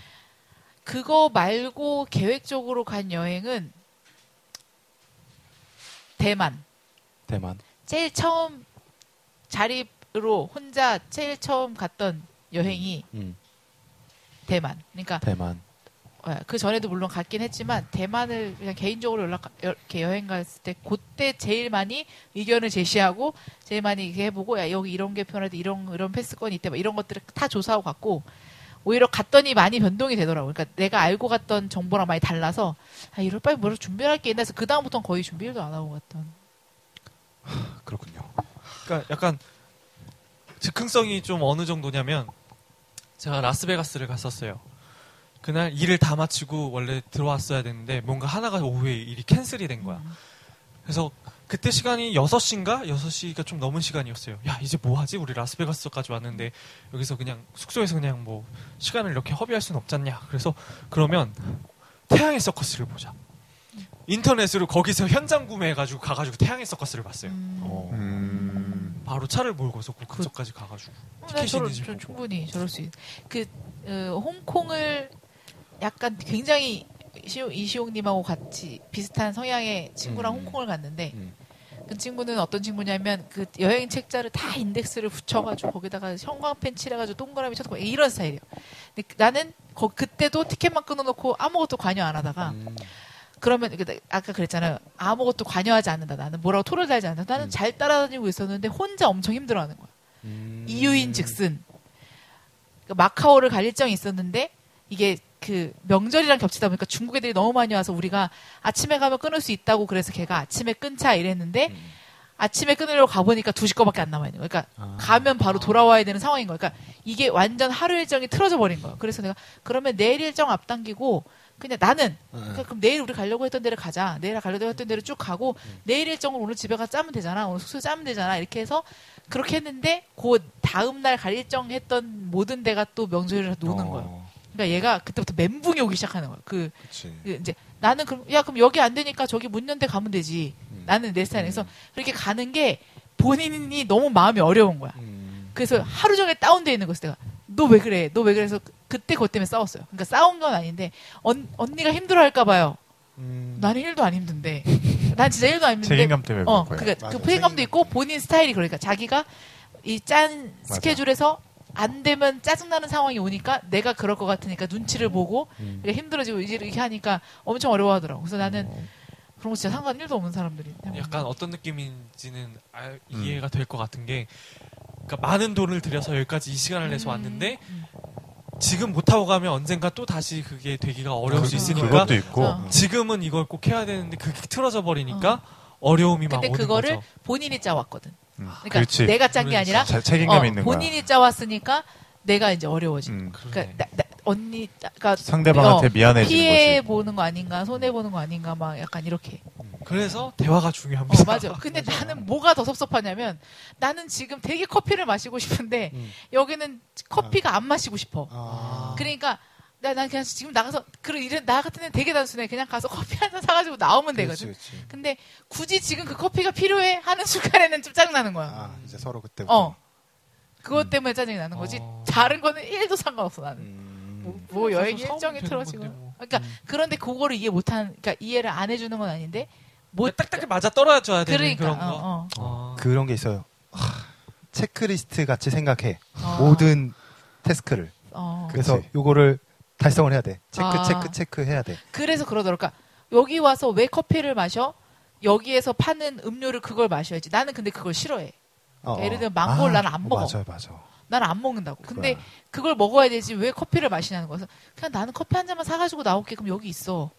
그거 말고 계획적으로 간 여행은 대만. 대만. 제일 처음 자립으로 혼자 제일 처음 갔던 여행이 음. 대만. 그러니까 대만. 그 전에도 물론 갔긴 했지만 대만을 그냥 개인적으로 연락 이렇게 여행 갔을 때 그때 제일 많이 의견을 제시하고 제일 많이 이렇게 해보고 야 여기 이런 게 편하대 이런 이런 패스권이 있대 막 이런 것들을 다 조사하고 갔고 오히려 갔더니 많이 변동이 되더라고. 그러니까 내가 알고 갔던 정보랑 많이 달라서 아 이럴 바에 뭐를 준비할 게 있나 해서 그 다음부터는 거의 준비를 안 하고 갔던. 그렇군요. 그러니까 약간 즉흥성이 좀 어느 정도냐면 제가 라스베가스를 갔었어요. 그날 일을 다 마치고 원래 들어왔어야 되는데 뭔가 하나가 오후에 일이 캔슬이 된 거야. 그래서 그때 시간이 6시인가? 6시가 좀 넘은 시간이었어요. 야, 이제 뭐 하지? 우리 라스베가스까지 왔는데 여기서 그냥 숙소에서 그냥 뭐 시간을 이렇게 허비할 수는 없잖냐. 그래서 그러면 태양의 서커스를 보자. 인터넷으로 거기서 현장 구매해가지고 가가지고 태양의 서커스를 봤어요. 음. 어. 음. 바로 차를 몰고서 그 근처까지 가가지고 네, 티켓이 저런, 있는지 저 보고. 충분히 저럴 수 있. 그 어, 홍콩을 약간 굉장히 이시용, 이시용님하고 같이 비슷한 성향의 친구랑 음. 홍콩을 갔는데 음. 그 친구는 어떤 친구냐면 그 여행 책자를 다 인덱스를 붙여가지고 거기다가 형광펜 칠해가지고 동그라미 쳐서 이런 스타일이에요. 근데 그- 나는 거- 그때도 티켓만 끊어놓고 아무것도 관여 안 하다가 음. 그러면 아까 그랬잖아요. 아무것도 관여하지 않는다. 나는 뭐라고 토를 달지 않는다. 나는 음. 잘 따라다니고 있었는데 혼자 엄청 힘들어하는 거야. 음. 이유인 즉슨 그러니까 마카오를 갈 일정이 있었는데 이게 그 명절이랑 겹치다 보니까 중국 애들이 너무 많이 와서 우리가 아침에 가면 끊을 수 있다고 그래서 걔가 아침에 끊자 이랬는데 음. 아침에 끊으려고 가보니까 2시 거밖에 안 남아 있는 거야. 그러니까 아. 가면 바로 돌아와야 되는 상황인 거야. 그러니까 이게 완전 하루 일정이 틀어져 버린 거야. 그래서 내가 그러면 내일 일정 앞당기고 그냥 나는 그러니까 그럼 내일 우리 가려고 했던 데를 가자. 내일 가려고 했던 데를 쭉 가고 내일 일정을 오늘 집에 가서 짜면 되잖아. 오늘 숙소 짜면 되잖아. 이렇게 해서 그렇게 했는데 그 다음 날 갈 일정 했던 모든 데가 또 명절이라 노는 어, 거야. 그러니까 얘가 그때부터 멘붕이 오기 시작하는 거야. 그. 그 이제 나는 그럼 야 그럼 여기 안 되니까 저기 문 연대 가면 되지. 음. 나는 내 스타일에서 그렇게 가는 게 본인이 너무 마음이 어려운 거야. 음. 그래서 하루 종일 다운돼 있는 거였어. 내가 너 왜 그래? 너 왜 그래서 그- 그때 그것 때문에 싸웠어요. 그러니까 싸운 건 아닌데 언, 언니가 힘들어 할까 봐요. 음. 나는 1도 안 힘든데. 난 진짜 1도 안 힘든데. 책임감 때문에 어. 그러니까 맞아, 그 책임감도 책임감. 있고 본인 스타일이 그러니까 자기가 이 짠. 스케줄에서 안 되면 짜증나는 상황이 오니까 내가 그럴 것 같으니까 눈치를 보고 음. 힘들어지고 이제 이렇게 하니까 엄청 어려워하더라고. 그래서 나는 어. 그런 거 진짜 상관 1도 없는 사람들이. 약간 어떤 느낌인지는 알- 음. 이해가 될 것 같은 게 그러니까 많은 돈을 들여서 여기까지 이 시간을 내서 음, 왔는데 음. 지금 못하고 가면 언젠가 또 다시 그게 되기가 어려울 수 그- 있으니까 그것도 있고 어. 지금은 이걸 꼭 해야 되는데 그게 틀어져 버리니까 어 려움이 막 근데 오는 그거를 거죠. 본인이 짜왔거든. 음, 그러니까 그렇지. 내가 짠 게 아니라 자- 책임감 어, 있는 거야. 본인이 짜왔으니까 내가 이제 어려워지. 음, 그러니까 나, 나, 언니가 상대방한테 어, 미안해지는 피해 거지. 보는 거 아닌가 손해 보는 거 아닌가 막 약간 이렇게. 그래서 대화가 중요합니다. 어 맞아. 근데 나는 뭐가 더 섭섭하냐면 나는 지금 되게 커피를 마시고 싶은데 음. 여기는 커피가 안 마시고 싶어. 아. 그러니까 나, 난 그냥 지금 나가서 그런 이런 나 같은 애는 되게 단순해. 그냥 가서 커피 한 잔 사가지고 나오면 되거든. 그렇지. 근데 굳이 지금 그 커피가 필요해 하는 순간에는 좀 짜증 나는 거야. 아, 이제 서로 그때부터. 어. 그것 때문에 짜증이 나는 거지. 어. 다른 거는 1도 상관없어 나는. 음. 뭐, 뭐 여행 일정이 틀어지고. 건데 뭐. 그러니까 그런데 그거를 이해 못한, 그러니까 이해를 안 해주는 건 아닌데 못. 딱딱히 맞아 떨어져야 되는 그러니까 그런 거. 어, 어. 어. 그런 게 있어요. 하, 체크리스트 같이 생각해. 어. 모든 태스크를. 어. 그래서 그치. 요거를 달성을 해야 돼. 체크, 아. 체크, 체크 해야 돼. 그래서 그러더라고. 그러니까 여기 와서 왜 커피를 마셔? 여기에서 파는 음료를 그걸 마셔야지. 나는 근데 그걸 싫어해. 어, 예를 어. 들면 망고를 나는 안 어, 먹어. 맞아요, 맞아. 나는 안 먹는다고. 근데 그거야. 그걸 먹어야 되지 왜 커피를 마시냐는 거야. 그래서 그냥 나는 커피 한 잔만 사가지고 나올게. 그럼 여기 있어.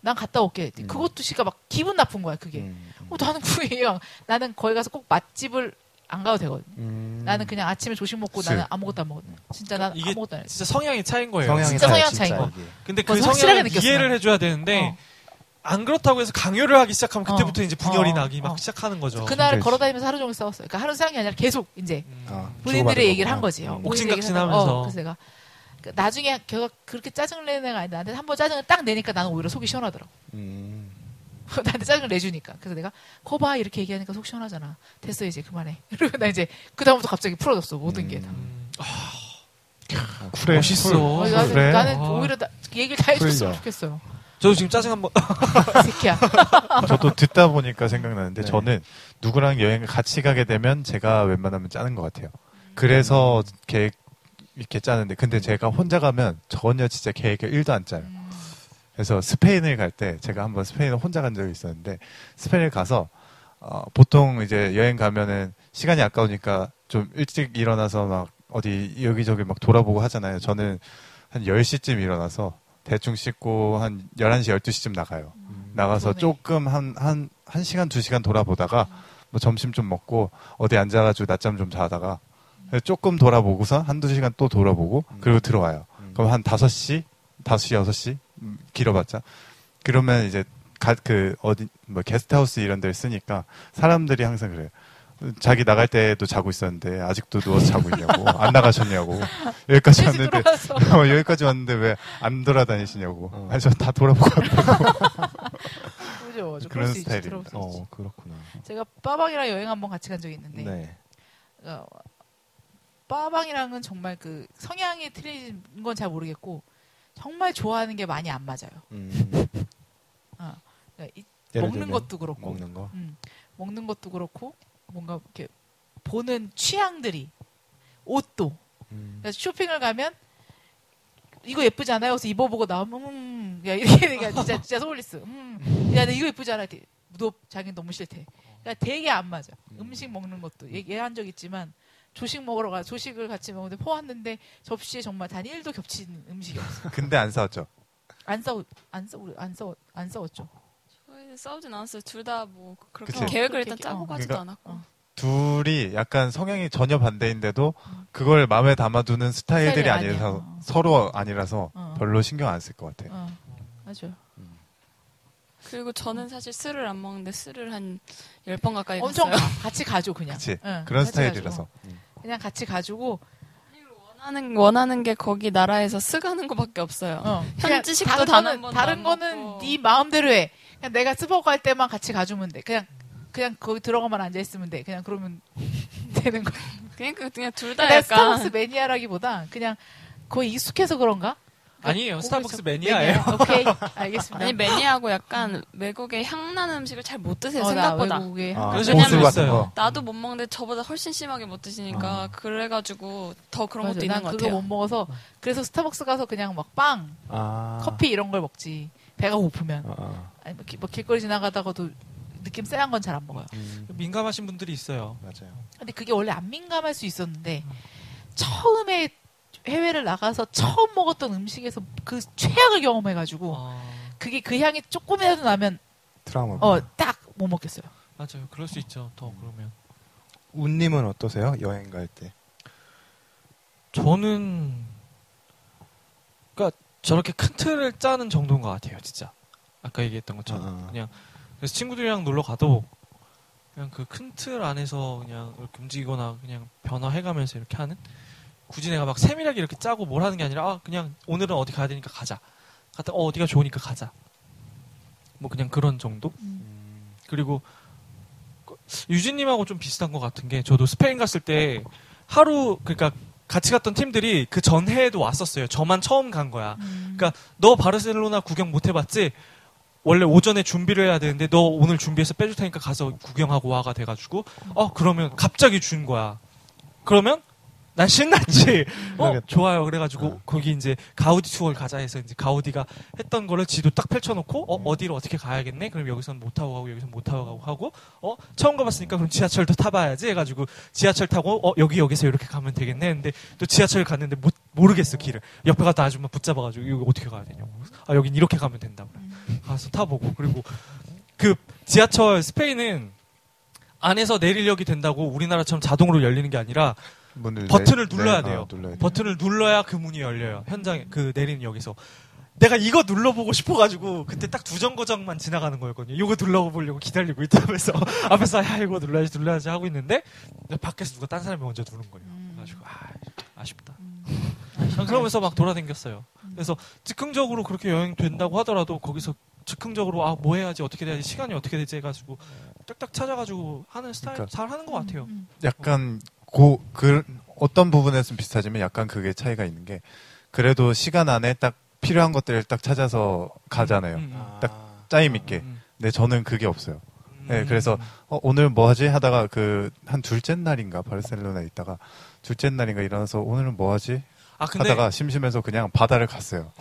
난 갔다 올게. 음. 그것도 씨가 막 기분 나쁜 거야. 그게. 음, 음. 어, 나는 그게 나는 거기 가서 꼭 맛집을 안 가도 되거든. 음. 나는 그냥 아침에 조식 먹고 술. 나는 아무것도 안 먹거든. 진짜 난 이게 아무것도 안 해. 진짜 성향의 차이인 거예요. 성향이 진짜 차이, 성향 차이인 거. 근데 그 그래서 확실하게 성향을 느꼈어, 이해를 난. 해줘야 되는데 어. 안 그렇다고 해서 강요를 하기 시작하면 그때부터 어. 이제 분열이 어. 나기 막 어. 시작하는 거죠. 그날. 걸어다니면서 하루 종일 싸웠어요. 그러니까 하루 상이 아니라 계속 이제 음. 어, 본인들의 주고받은 얘기를. 한 거지. 요 음. 옥신각신하면서. 그래서 내가 그 나중에 걔가 그렇게 짜증을 내는 애가 아닌데 나한테 한 번 짜증을 딱 내니까 나는 오히려 속이 시원하더라고. 음. 나한테 짜증을 내주니까. 그래서 내가 거봐 이렇게 얘기하니까 속 시원하잖아. 됐어 이제 그만해. 그리고 나 이제 그 다음부터 갑자기 풀어졌어 모든 게 다. 음. 쿨해. 멋있어. 쿨. 어, 나는, 그래? 나는 아. 오히려 나, 얘기를 다 해줬으면 풀려. 좋겠어요. 저도 지금 짜증 한번 이 새끼야. 저도 듣다 보니까 생각나는데 네. 저는 누구랑 여행을 같이 가게 되면 제가 웬만하면 짜는 것 같아요. 그래서 계획 이렇게 짜는데 근데 제가 혼자 가면 전혀 진짜 계획을 1도 안 짜요. 음, 그래서 스페인을 갈 때 제가 한번 스페인을 혼자 간 적이 있었는데 스페인을 가서 어, 보통 이제 여행 가면은 시간이 아까우니까 좀 일찍 일어나서 막 어디 여기저기 막 돌아보고 하잖아요. 저는 한 10시쯤 일어나서 대충 씻고 한 11시, 12시쯤 나가요. 나가서 그러네. 조금 한, 한, 한 시간, 두 시간 돌아보다가 뭐 점심 좀 먹고 어디 앉아가지고 낮잠 좀 자다가 조금 돌아보고서 한두 시간 또 돌아보고 그리고 들어와요. 음. 그럼 한 5시, 5시, 6시? 음, 길어봤자. 그러면 이제 가, 그, 어디, 뭐, 게스트하우스 이런 데를 쓰니까 사람들이 항상 그래요. 자기 나갈 때도 자고 있었는데 아직도 누워서 자고 있냐고. 안 나가셨냐고. 여기까지 왔는데. 어, 여기까지 왔는데 왜 안 돌아다니시냐고. 어. 아니, 저다 돌아보고 왔다고. 그죠. 그런. 스타일입니다. 있지. 어, 그렇구나. 제가 빠방이랑 여행 한번 같이 간 적이 있는데 네. 어, 빠방이랑은 정말 그 성향이 틀린 건 잘 모르겠고 정말 좋아하는 게 많이 안 맞아요. 음. 그러니까 이- 예를 먹는 것도 그렇고 먹는 거. 음, 먹는 것도 그렇고 뭔가 이렇게 보는 취향들이 옷도 음. 그래서 쇼핑을 가면 이거 예쁘지 않아요? 그래서 입어보고 나오면 음, 야 이렇게 그러니까 진짜 진짜 소울리스. 음, 야, 나 이거 예쁘지 않아? 너 자기는 너무 싫대. 그러니까 되게 안 맞아. 음식 먹는 것도 얘기한 적 있지만 조식 먹으러 가 조식을 같이 먹는데 포왔는데 접시에 정말 단 1도 겹치는 음식이 없어. 근데 안 싸웠죠. 안 싸우 안 싸우 안 싸워 안 싸웠죠. 저희는 싸우진 않았어요. 둘 다 뭐 그렇게 그치. 계획을 일단 짜고 어. 가지도 그러니까 않았고. 둘이 약간 성향이 전혀 반대인데도 그걸 마음에 담아두는 스타일들이. 아니라서 어. 서로 아니라서 어. 별로 신경 안 쓸 것 같아요. 어, 맞아. 그리고 저는 사실 술을 안 먹는데 술을 한 10번 가까이 엄청 갔어요. 가. 같이 가죠 그냥. 그치? 응, 그런 스타일이라서. 가지고. 그냥 같이 가지고 원하는, 원하는 게 거기 나라에서 쓰가는 거밖에 없어요. 어, 그냥 현지식도 다른 단 거는 다른 안 거는. 네 마음대로 해. 그냥 내가 스벅 갈 때만 같이 가주면 돼. 그냥 그냥 거기 들어가만 앉아 있으면 돼. 그냥 그러면 되는 거야. 그러니까 그냥 둘다 내가 약간 스타벅스 매니아라기보다 그냥 거의 익숙해서 그런가? 아니에요. 보고 스타벅스. 매니아예요. 오케이, 알겠습니다. 아니 매니아하고 약간 외국의 향나는 음식을 잘 못 드세요 어, 나 생각보다. 외국에 아, 왜냐면 있어요. 거. 나도 못 먹는데 저보다 훨씬 심하게 못 드시니까 아. 그래가지고 더 그런 맞아, 것도 있는 난것 그거 같아요. 못 먹어서 그래서 스타벅스 가서 그냥 막 빵, 아. 커피 이런 걸 먹지. 배가 고프면 아, 아. 아니 뭐, 길- 뭐 길거리 지나가다가도 느낌 쎄한 건 잘 안 먹어요. 음, 민감하신 분들이 있어요. 맞아요. 근데 그게 원래 안 민감할 수 있었는데 처음에 해외를 나가서 처음 먹었던 음식에서 그 최악을 경험해가지고 어, 그게 그 향이 조금이라도 나면 트라우마. 어딱 못 먹겠어요. 맞아요. 그럴 수 있죠. 더 그러면. 운님은 어떠세요? 여행 갈 때. 저는 그러니까 저렇게 큰 틀을 짜는 정도인 것 같아요. 진짜 아까 얘기했던 것처럼 아, 아. 그냥 그래서 친구들이랑 놀러 가도 그냥 그 큰 틀 안에서 그냥 이렇게 움직이거나 그냥 변화해가면서 이렇게 하는 굳이 내가 막 세밀하게 이렇게 짜고 뭘 하는 게 아니라 아 그냥 오늘은 어디 가야 되니까 가자 갔다 어 어디가 좋으니까 가자 뭐 그냥 그런 정도 음, 그리고 그 유진님하고 좀 비슷한 것 같은 게 저도 스페인 갔을 때 하루 그러니까 같이 갔던 팀들이 그 전해에도 왔었어요. 저만 처음 간 거야. 그러니까 너 바르셀로나 구경 못 해봤지? 원래 오전에 준비를 해야 되는데 너 오늘 준비해서 빼줄 테니까 가서 구경하고 와가 돼가지고 어 그러면 갑자기 준 거야. 그러면 난 신났지. 어 그러겠다. 좋아요. 그래가지고 어. 거기 이제 가우디 투어를 가자 해서 이제 가우디가 했던 거를 지도 딱 펼쳐놓고 어 어디로 어떻게 가야겠네. 그럼 여기서는 못 타고 가고 여기서 못 타고 가고 하고 어 처음 가봤으니까 그럼 지하철도 타봐야지 해가지고 지하철 타고 어 여기 여기서 이렇게 가면 되겠네. 근데 또 지하철 갔는데 못 모르겠어 길을. 옆에 갔다 아줌마 붙잡아가지고 여기 어떻게 가야 되냐고. 아 여긴 이렇게 가면 된다고. 가서 타보고 그리고 그 지하철 스페인은 안에서 내리력이 된다고 우리나라처럼 자동으로 열리는 게 아니라 버튼을 내- 눌러야 네, 돼요. 아, 눌러야. 버튼을 눌러야 그 문이 열려요. 현장에 그 내리는 역에서. 내가 이거 눌러보고 싶어가지고 그때 딱 두 정거장만 지나가는 거였거든요. 이거 눌러보려고 기다리고 있다면서 앞에서 야 이거 눌러야지 눌러야지 하고 있는데 밖에서 누가 딴 사람이 먼저 누른 거예요. 음. 그래가지고 아 아쉽다. 그러면서 막 돌아다녔어요. 그래서 즉흥적으로 그렇게 여행 된다고 하더라도 거기서 즉흥적으로 아 뭐 해야지 어떻게 돼야지 시간이 어떻게 되지 해가지고 딱딱 찾아가지고 하는 스타일 그러니까 잘 하는 것 같아요. 음. 약간 고, 그, 어떤 부분에서는 비슷하지만 약간 그게 차이가 있는 게 그래도 시간 안에 딱 필요한 것들을 딱 찾아서 가잖아요. 음, 음. 아, 딱 짜임 있게. 음. 근데 저는 그게 없어요. 네, 음. 그래서 어, 오늘 뭐 하지 하다가 그 한 둘째 날인가 바르셀로나에 있다가 둘째 날인가 일어나서 오늘은 뭐 하지 아 근데 하다가 심심해서 그냥 바다를 갔어요.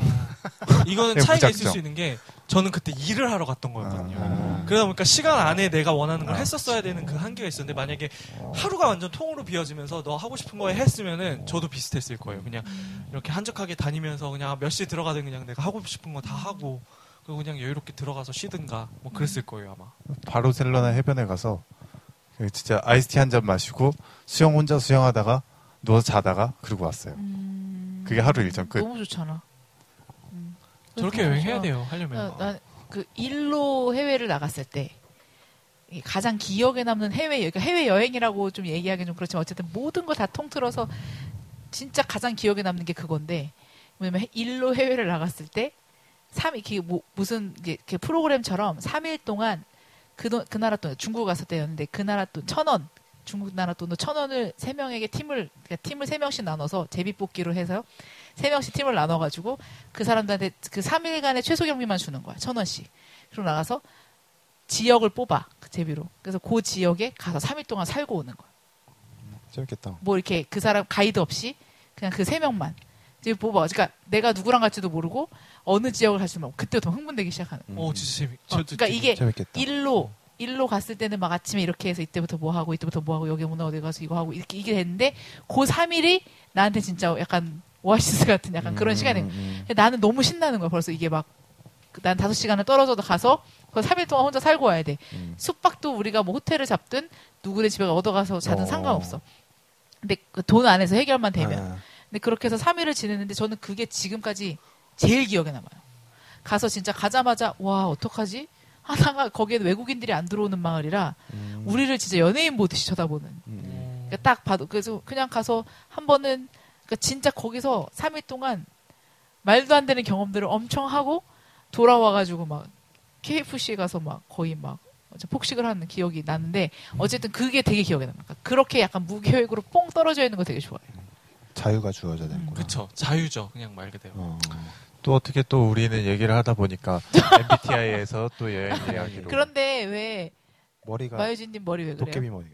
이거는 네, 차이가 무작정. 있을 수 있는 게 저는 그때 일을 하러 갔던 거였거든요. 아. 그러다 보니까 시간 안에 내가 원하는 걸 아. 했었어야 되는 그 한계가 있었는데 만약에 하루가 완전 통으로 비어지면서 너 하고 싶은 거 했으면은 저도 비슷했을 거예요. 그냥 이렇게 한적하게 다니면서 그냥 몇 시에 들어가든 그냥 내가 하고 싶은 거 다 하고 그리고 그냥 여유롭게 들어가서 쉬든가 뭐 그랬을 거예요 아마. 바르셀로나 해변에 가서 그 진짜 아이스티 한 잔 마시고 수영 혼자 수영하다가 누워서 자다가 그러고 왔어요. 음. 그게 하루 일정 끝. 너무 좋잖아. 음. 저렇게 여행해야 돼요 하려면. 난 그 일로 해외를 나갔을 때이 가장 기억에 남는 해외 그러니까 해외 여행이라고 좀 얘기하기 좀 그렇지만 어쨌든 모든 걸 다 통틀어서 진짜 가장 기억에 남는 게 그건데 뭐냐면 해- 일로 해외를 나갔을 때 3, 이게 뭐 무슨 이게 프로그램처럼 3일 동안 그, 돈- 그 나라 돈 중국 갔을 때였는데 그 나라 돈 천 원 중국 나라 돈으로 천 원을 세 명에게 팀을 그러니까 팀을 세 명씩 나눠서 제비뽑기로 해서 세 명씩 팀을 나눠가지고 그 사람들한테 그 3일간의 최소 경비만 주는 거야 천 원씩 그리고 나가서 지역을 뽑아 그 제비로 그래서 그 지역에 가서 3일 동안 살고 오는 거야 재밌겠다. 뭐 이렇게 그 사람 가이드 없이 그냥 그 세 명만 이제 뽑아 그러니까 내가 누구랑 갈지도 모르고 어느 지역을 갈지도 모르고 그때부터 흥분되기 시작하는 거야. 음, 어 진짜 재밌. 어, 그러니까 이게 재밌겠다. 일로 일로 갔을 때는 막 아침에 이렇게 해서 이때부터 뭐 하고 이때부터 뭐 하고 여기 오늘 어디 가서 이거 하고 이렇게 이게 됐는데 그 3일이 나한테 진짜 약간 오아시스 같은 약간 그런 음, 시간이 음, 음. 나는 너무 신나는 거야 벌써 이게 막 난 다섯 시간을 떨어져도 가서 그 3일 동안 혼자 살고 와야 돼 음. 숙박도 우리가 뭐 호텔을 잡든 누구네 집에 얻어가서 자든 어. 상관없어. 근데 그 돈 안에서 해결만 되면. 아, 근데 그렇게 해서 3일을 지냈는데 저는 그게 지금까지 제일 기억에 남아요. 가서 진짜 가자마자 와 어떡하지? 하다가 거기에 외국인들이 안 들어오는 마을이라 음, 우리를 진짜 연예인 보듯이 쳐다보는. 음, 그러니까 딱 봐도 그래서 그냥 가서 한 번은 그러니까 진짜 거기서 3일 동안 말도 안 되는 경험들을 엄청 하고 돌아와가지고 막 KFC에 가서 막 거의 막 폭식을 하는 기억이 나는데 어쨌든 그게 되게 기억에. 그러니까 그렇게 약간 무계획으로 뽕 떨어져 있는 거 되게 좋아해요. 자유가 주어져야 되는구나. 그쵸. 자유죠. 그냥 말 그대로. 어. 또 어떻게 또 우리는 얘기를 하다 보니까 MBTI에서 또 여행 이야기로 그런데 왜 머리가 마유진님 머리 왜 그래요? 도깨비 머리.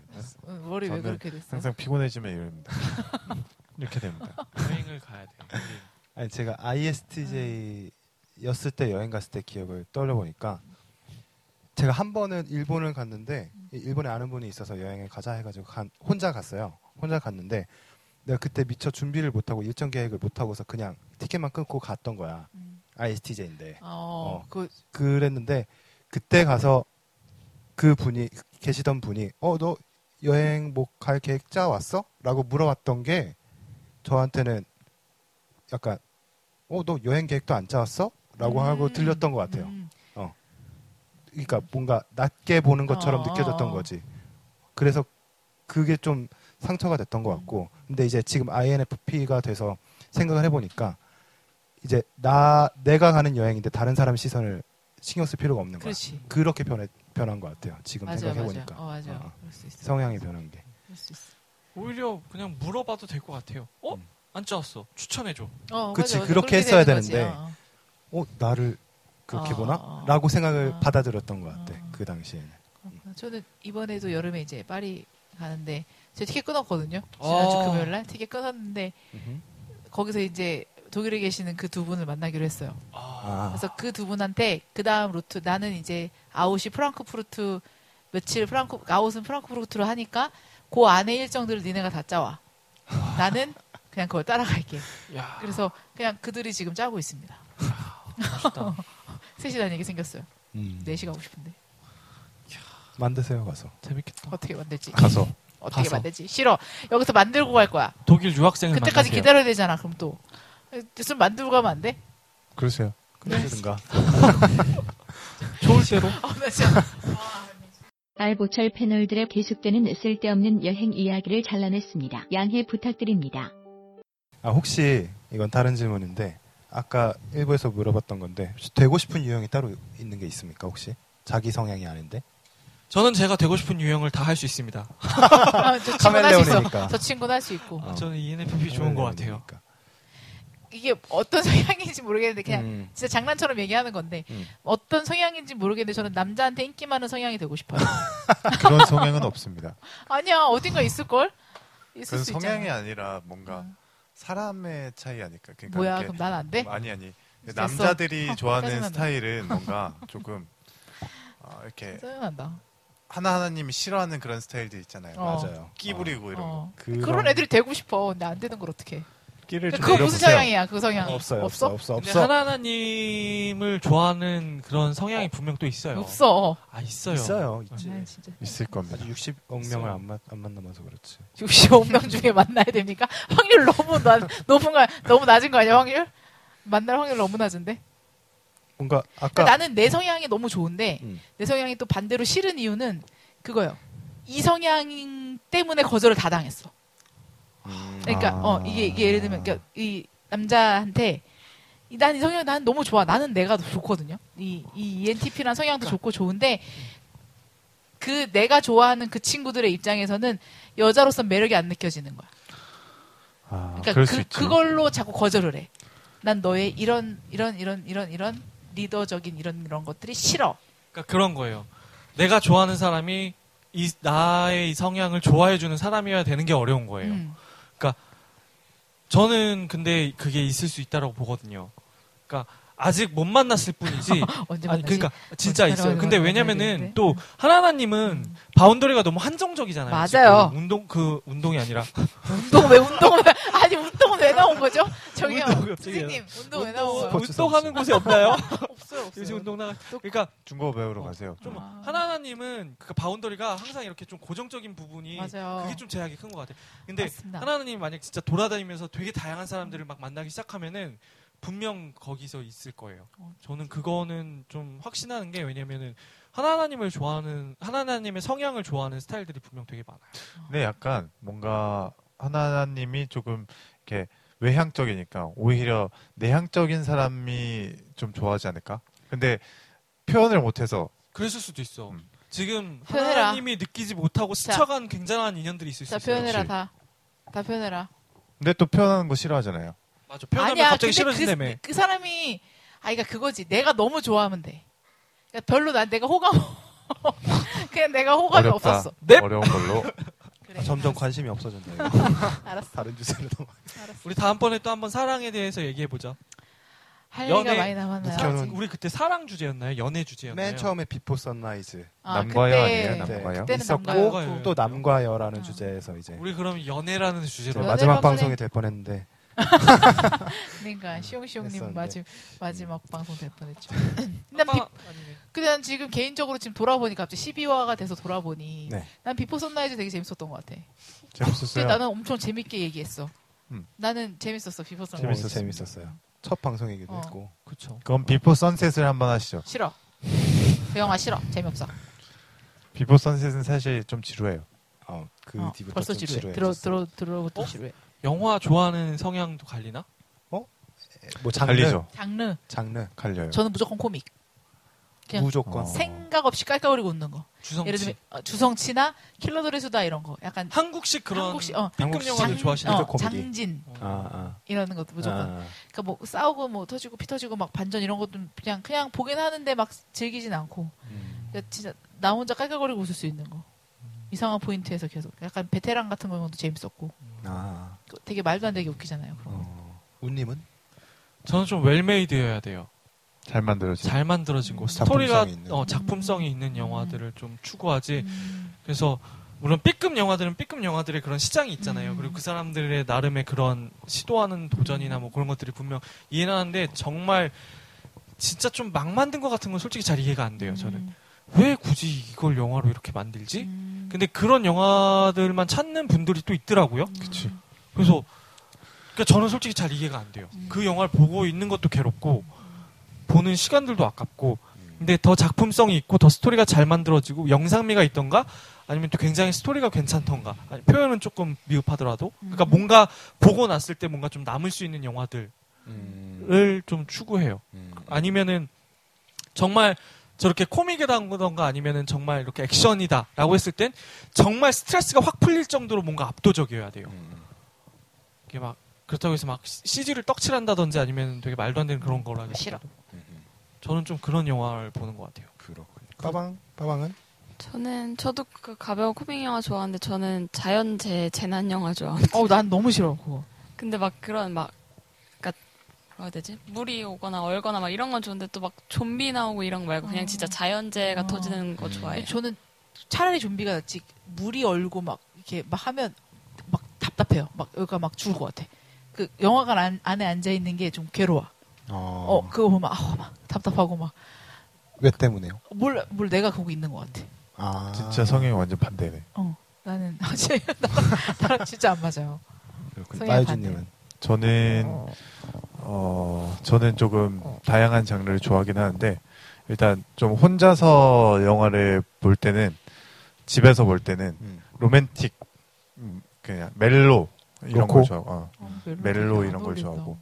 응, 머리 왜 그렇게 됐어요? 항상 피곤해지면 이럽니다. 이렇게 됩니다. 여행을 가야 돼요. 우리. 아니 제가 ISTJ였을 때 여행 갔을 때 기억을 떠올려 보니까 제가 한 번은 일본을 갔는데 이 일본에 아는 분이 있어서 여행을 가자 해가지고 간- 혼자 갔어요. 혼자 갔는데 내가 그때 미처 준비를 못하고 일정 계획을 못하고서 그냥 티켓만 끊고 갔던 거야. 음. ISTJ인데 어, 어. 그 그랬는데 그때 가서 그 분이 계시던 분이 어 너 여행 뭐 갈 계획 짜 왔어? 라고 물어봤던 게 저한테는 약간 어 너 여행 계획도 안 짜왔어? 라고 하고 음. 들렸던 것 같아요. 음. 그러니까 뭔가 낮게 보는 것처럼 어, 느껴졌던 어. 거지. 그래서 그게 좀 상처가 됐던 것 같고. 근데 이제 지금 INFP가 돼서 생각을 해보니까 이제 나 내가 가는 여행인데 다른 사람 시선을 신경 쓸 필요가 없는 거야. 그렇지. 그렇게 변해 변한 것 같아요. 지금 맞아요, 생각해 맞아요. 보니까 어, 맞아. 어. 그럴 수 있어. 성향이 변한 게. 그럴 수 있어. 오히려 그냥 물어봐도 될 것 같아요. 어? 음. 안 짜왔어. 추천해줘. 어, 그치, 맞아, 맞아. 그렇게 그렇게 했어야 되는 거지. 되는데. 어, 어 나를 그렇게 어, 보나? 어, 어. 라고 생각을 어. 받아들였던 것 같아. 어. 그 당시에는. 그렇구나. 저는 이번에도 여름에 이제 파리 가는데 제 티켓 끊었거든요. 지난주 아. 금요일 날 티켓 끊었는데 거기서 이제 독일에 계시는 그 두 분을 만나기로 했어요. 아, 그래서 그 두 분한테 그 다음 루트 나는 이제 아웃이 프랑크푸르트 며칠 프랑크 아웃은 프랑크푸르트로 하니까 그 안에 일정들을 니네가 다 짜와. 나는 그냥 그걸 따라갈게. 야, 그래서 그냥 그들이 지금 짜고 있습니다. 셋이 다니게 생겼어요. 음. 넷이 가고 싶은데 만드세요 가서. 재밌겠다. 어떻게 만들지? 가서 어떻게 가서. 만들지? 싫어. 여기서 만들고 갈 거야. 독일 유학생을 그때까지 만나세요. 기다려야 되잖아. 그럼 또좀 만들고 가면 안 돼? 그러세요. 그러시든가. 좋을 대로. 어, 나 진짜 알보철 패널들의 계속되는 쓸데없는 여행 이야기를 잘라냈습니다. 양해 부탁드립니다. 아 혹시 이건 다른 질문인데 아까 일부에서 물어봤던 건데 되고 싶은 유형이 따로 있는 게 있습니까 혹시 자기 성향이 아닌데 저는 제가 되고 싶은 유형을 다 할 수 있습니다. 아, 저 친구는 할 수 있어. 카멜레온이니까. 저 친구는 할 수 있고. 어. 저는 ENFP 좋은 것 같아요. 이게 어떤 성향인지 모르겠는데 그냥 음. 진짜 장난처럼 얘기하는 건데 음. 어떤 성향인지 모르겠는데 저는 남자한테 인기 많은 성향이 되고 싶어요. 그런 성향은 없습니다. 아니야 어딘가 있을 걸. 있을 수 성향이 있잖아. 아니라 뭔가 음. 사람의 차이 아닐까. 그러니까 뭐야 그럼 난 안 돼? 아니 아니 됐어. 남자들이 어, 좋아하는. 스타일은 뭔가 조금 어, 이렇게 짜증난다. 하나 하나님이 싫어하는 그런 스타일들 있잖아요. 어. 맞아요. 끼 부리고 이런 거. 어. 그런- 그런 애들이 되고 싶어. 근데 안 되는 걸 어떻게? 끼를 좀 그거 무슨 부려보세요. 성향이야? 그 성향 없어요 없어? 없어 없어 근데 없어 하나 하나님을 좋아하는 그런 성향이 분명 또 있어요. 없어. 아 있어요. 있어요 있지 아, 진짜. 있을 겁니다. 아직 60억 명을 안, 만, 안 만나봐서 그렇지 65명 중에 만나야 됩니까? 확률 너무 낮, 너무, 가- 너무 낮은 거 아니야, 확률? 만날 확률 너무 낮은데? 뭔가 그러니까 아까 나는 내 성향이 너무 좋은데, 음. 내 성향이 또 반대로 싫은 이유는 그거요. 이 성향 때문에 거절을 다 당했어. 음. 그러니까, 아. 어, 이게, 이게 예를 들면, 그러니까 이 남자한테, 난 이 성향, 난 너무 좋아. 나는 내가 더 좋거든요. 이, 이 ENTP란 성향도 좋고 좋은데, 그 내가 좋아하는 그 친구들의 입장에서는 여자로서 매력이 안 느껴지는 거야. 아, 그러니까 그. 그걸로 자꾸 거절을 해. 난 너의 이런 이런 이런 이런 이런 리더적인 이런 이런 것들이 싫어. 그러니까 그런 거예요. 내가 좋아하는 사람이 이 나의 이 성향을 좋아해 주는 사람이어야 되는 게 어려운 거예요. 음. 저는 근데 그게 있을 수 있다라고 보거든요. 그러니까 아직 못 만났을 뿐이지. 언제 아니 만나지? 그러니까 진짜 언제 있어요. 근데? 왜냐면은 또 하나하나님은 음. 바운더리가 너무 한정적이잖아요. 맞아요. 지금 운동 그 운동이 아니라 운동 왜 운동을 왜- 아니 운동은 왜왜 나온 거죠? 저기요. 운동 선생님, 운동 왜 나온 거예요? 운동하는 곳이 없나요? 없어요, 없어요. 요새 운동 나가. 그러니까 중고 배우러 가세요. 좀 아. 하나하나님은 그 바운더리가 항상 이렇게 좀 고정적인 부분이 맞아요. 그게 좀 제약이 큰 것 같아요. 근데 맞습니다. 하나하나님 만약 진짜 돌아다니면서 되게 다양한 사람들을 막 만나기 시작하면은 분명 거기서 있을 거예요. 어, 저는 그거는 좀 확신하는 게 왜냐면은 하나하나님을 좋아하는 하나하나님의 성향을 좋아하는 스타일들이 분명 되게 많아요. 근데 약간 뭔가 하나님이 조금 이렇게 외향적이니까 오히려 내향적인 사람이 좀 좋아하지 않을까? 근데 표현을 못해서 그랬을 수도 있어. 음. 지금 표현해라. 하나님이 느끼지 못하고 자. 스쳐간 굉장한 인연들이 있을 수 자, 있어요. 표현해라. 다. 다 표현해라. 근데 또 표현하는 거 싫어하잖아요. 맞아. 표현하면 아니야, 갑자기 근데 싫어진다며. 그, 그 사람이, 아, 그러니까 그거지. 내가 너무 좋아하면 돼. 그러니까 별로 난 내가 호감, 그냥 내가 호감이 어렵다. 없었어. 넵! 어려운 걸로. 그래, 아, 점점. 관심이 없어진다. 이거. 알았어, 다른 주제로 넘어. 우리 다음번에 또 한번 사랑에 대해서 얘기해 보자. 할 연애, 얘기가 많이 남았나요? 저는- 우리 그때 사랑 주제였나요? 연애 주제였나요? 맨 처음에 Before Sunrise 아, 남과여 그때- 아니에요? 네, 남과여? 그때는 있었고 남과였고. 또 남과 여라는 어. 주제에서 이제 우리 그럼 연애라는 네, 주제로 연애 마지막 방송이 될 뻔했는데 그러니까 시용시용님 했었는데. 마지, 마지막 방송 될 뻔했죠. 난 비, 난 지금 개인적으로 지금 돌아보니까 갑자기 12화가 돼서 돌아보니 네. 난 Before Sunrise 되게 재밌었던 것 같아. 재밌었어요. 근데 나는 엄청 재밌게 얘기했어. 음. 나는 재밌었어 Before Sunrise. 재밌었 재밌었어요. 첫 방송이기도 어. 했고 그쵸. 그럼 Before Sunset을 한번 하시죠. 싫어. 그 영화 싫어. 재미없어. Before Sunset은 사실 좀 지루해요. 어, 그 어, 뒤부터 벌써 좀 지루해. 지루해. 들어 들어 들어부터 어? 지루해. 영화 좋아하는 성향도 갈리나? 뭐 장르 갈리죠. 장르. 장르 갈려요. 저는 무조건 코믹. 그냥 무조건 어. 생각 없이 깔깔거리고 웃는 거. 주성치. 예를 들면 어, 주성치나 킬러들의 수다 이런 거. 약간 한국식 그런 한국식, 어. 영화들 장- 좋아하시나요? 어, 코미디. 장진 아, 아. 이러는 것도 무조건. 아, 그러니까 뭐 싸우고 뭐 터지고 피 터지고 막 반전 이런 것도 그냥 그냥 보긴 하는데 막 즐기진 않고. 음. 그러니까 진짜 나 혼자 깔깔거리고 웃을 수 있는 거. 이상한 포인트에서 계속 약간 베테랑 같은 경우도 재밌었고 아. 되게 말도 안 되게 웃기잖아요. 그런 거. 어. 운님은 저는 좀 웰메이드여야 돼요. 잘 만들어진. 잘 만들어진 거. 음. 스토리가 작품성이 있는. 어, 작품성이 있는 영화들을 좀 추구하지. 음. 그래서 물론 B급 영화들은 B급 영화들의 그런 시장이 있잖아요. 음. 그리고 그 사람들의 나름의 그런 시도하는 도전이나 뭐 그런 것들이 분명 이해는 하는데 정말 진짜 좀 막 만든 것 같은 건 솔직히 잘 이해가 안 돼요. 저는 음. 왜 굳이 이걸 영화로 이렇게 만들지? 음. 근데 그런 영화들만 찾는 분들이 또 있더라고요. 그치. 그래서 그러니까 저는 솔직히 잘 이해가 안 돼요. 음. 그 영화를 보고 있는 것도 괴롭고 보는 시간들도 아깝고 근데 더 작품성이 있고 더 스토리가 잘 만들어지고 영상미가 있던가 아니면 또 굉장히 스토리가 괜찮던가 아니, 표현은 조금 미흡하더라도 그러니까 음. 뭔가 보고 났을 때 뭔가 좀 남을 수 있는 영화들을 음. 좀 추구해요. 음. 아니면은 정말 저렇게 코믹이라던가 아니면은 정말 이렇게 액션이다라고 했을 땐 정말 스트레스가 확 풀릴 정도로 뭔가 압도적이어야 돼요. 음. 이게 막 그렇다고 해서 막 CG를 떡칠한다든지 아니면 되게 말도 안 되는 그런 거라 싫어. 저는 좀 그런 영화를 보는 것 같아요. 그렇군요. 빠방 빠방은 저는 저도 그 가벼운 코믹 영화 좋아하는데 저는 자연재 재난 영화 좋아합니다. 어, 난 너무 싫어 그거. 근데 막 그런 막 뭐라 해야 되지? 물이 오거나 얼거나 막 이런 건 좋은데 또 막 좀비 나오고 이런 거 말고 그냥 어. 진짜 자연재가 어. 터지는 거 음. 좋아해요. 저는 차라리 좀비가 낫지. 물이 얼고 막 이렇게 막 하면 막 답답해요. 막 여기가 막 죽을 것 같아. 그 영화관 안, 안에 앉아 있는 게 좀 괴로워. 어, 어, 그거 보면 아우 막 답답하고 막 왜 때문에요? 뭘, 뭘 내가 거기 있는 것 같아. 아 진짜 성향이 완전 반대네. 어, 나는 아, 진짜 나랑, 진짜 안 맞아요. 그렇군요. 성향 마유진님은 저는 어 저는 조금 다양한 장르를 좋아하긴 하는데 일단 좀 혼자서 영화를 볼 때는 집에서 볼 때는 음. 로맨틱 음, 그냥 멜로 이런 로코? 걸 좋아하고 어. 어, 멜로 되게 이런 안 걸. 좋아하고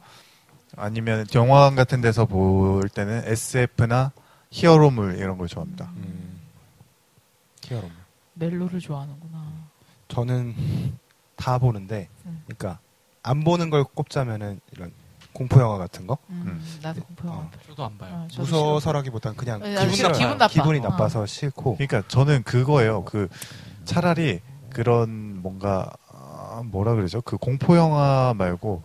아니면 영화관 같은 데서 볼 때는 SF나 히어로물 이런 걸 좋아합니다. 음. 히어로물. 멜로를 좋아하는구나. 저는 다 보는데, 음. 그러니까 안 보는 걸 꼽자면은 이런 공포 영화 같은 거 음, 나도 공포 영화. 어. 저도 안 봐요. 어, 저도 무서워서라기보단 그냥 싫어. 기분 싫어. 나빠. 기분 나빠. 기분이 어. 나빠서 싫고. 그러니까 저는 그거예요. 그 차라리 그런 뭔가 아, 뭐라 그러죠? 그 공포 영화 말고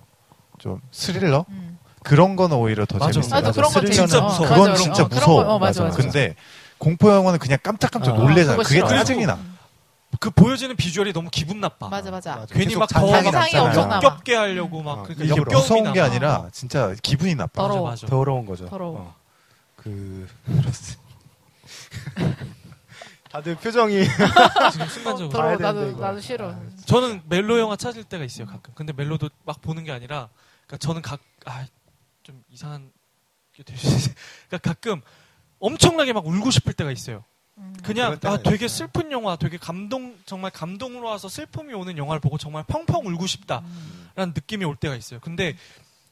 좀 스릴러 음. 그런 거는 오히려 더 맞아. 재밌어요. 나도 그런 거 스릴러는 진짜 무서워. 어, 그건 맞아. 진짜 어, 무서워. 거, 어, 맞아, 맞아. 맞아. 근데 공포 영화는 그냥 깜짝깜짝 어, 놀래잖아. 그게. 짜증이 나. 음. 그 보여지는 비주얼이 너무 기분 나빠. 맞아 맞아. 맞아. 괜히 막더 잔상이 상상이 남잖아요. 엄청. 역겹게 하려고 막 어, 그러니까 이게 무서운 게 남아. 아니라 진짜 기분이 나빠. 더러워. 맞아, 맞아. 더러운 거죠. 더러워. 어. 그 그렇습니다. 다들 표정이 지금 순간적으로. 더러워. 나도 이거. 나도 싫어. 아, 저는 멜로 영화 찾을 때가 있어요 가끔. 근데 멜로도 막 보는 게 아니라, 그러니까 저는 각아좀 이상한 게될수 있어요. 그러니까 가끔 엄청나게 막 울고 싶을 때가 있어요. 음. 그냥 아 되게 있어요. 슬픈 영화, 되게 감동 정말 감동으로 와서 슬픔이 오는 영화를 보고 정말 펑펑 울고 싶다라는 음. 느낌이 올 때가 있어요. 근데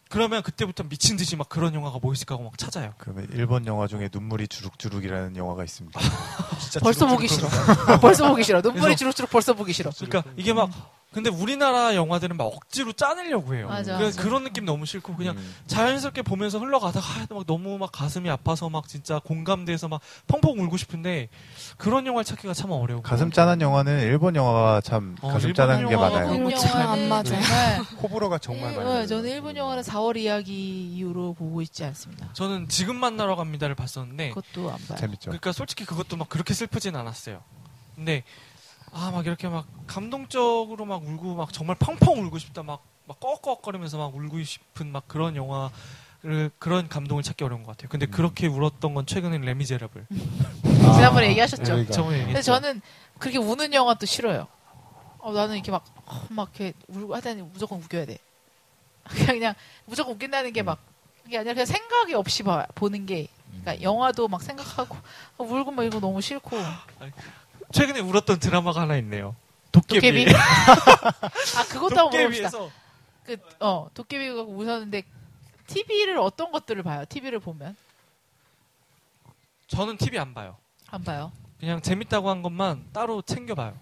그러면 그때부터 미친 듯이 막 그런 영화가 뭐 있을까 하고 막 찾아요. 그러면 일본 영화 중에 눈물이 주룩주룩이라는 영화가 있습니다. 진짜 벌써 주룩주룩 보기 싫어. 벌써 보기 싫어. 눈물이 주룩주룩 벌써 보기 싫어. 그러니까 이게 막 근데 우리나라 영화들은 막 억지로 짜내려고 해요. 맞아, 그, 맞아. 그런 느낌 너무 싫고 그냥 음. 자연스럽게 보면서 흘러가다가 아, 막 너무 막 가슴이 아파서 막 진짜 공감돼서 막 펑펑 울고 싶은데 그런 영화를 찾기가 참 어려워. 가슴 짠한 영화는 일본 영화가 참 어, 가슴 짠한 게 많아요. 일본 잘안 영화는 맞아. 정말 호불호가 정말 네, 많아요. 저는 일본 영화는 4월 이야기 이후로 보고 있지 않습니다. 저는 지금 만나러 갑니다를 봤었는데 그것도 안 봐요. 재밌죠. 그러니까 솔직히 그것도 막 그렇게 슬프진 않았어요. 근데 아 막 이렇게 막 감동적으로 막 울고 막 정말 펑펑 울고 싶다 막 막 꺽꺽거리면서 막 울고 싶은 막 그런 영화를 그런 감동을 찾기 어려운 것 같아요. 근데 음. 그렇게 울었던 건 최근에 레미제라블. 지난번에 얘기하셨죠. 그러니까. 저번에 근데 얘기했죠. 저는 그렇게 우는 영화도 싫어요. 어, 나는 이렇게 막, 어, 막 이렇게 울고 하다니 무조건 웃겨야 돼. 그냥, 그냥 무조건 웃긴다는 게 막, 그게 아니라 그냥 생각이 없이 봐, 보는 게. 그러니까 영화도 막 생각하고, 어, 울고 막 이거 너무 싫고. 최근에 울었던 드라마가 하나 있네요. 도깨비. 도깨비? 아, 그것도 한번 물어봅시다. 도깨비에서 그, 어, 도깨비가 웃었는데, TV를 어떤 것들을 봐요? TV를 보면? 저는 TV 안 봐요. 안 봐요. 그냥 재밌다고 한 것만 따로 챙겨 봐요.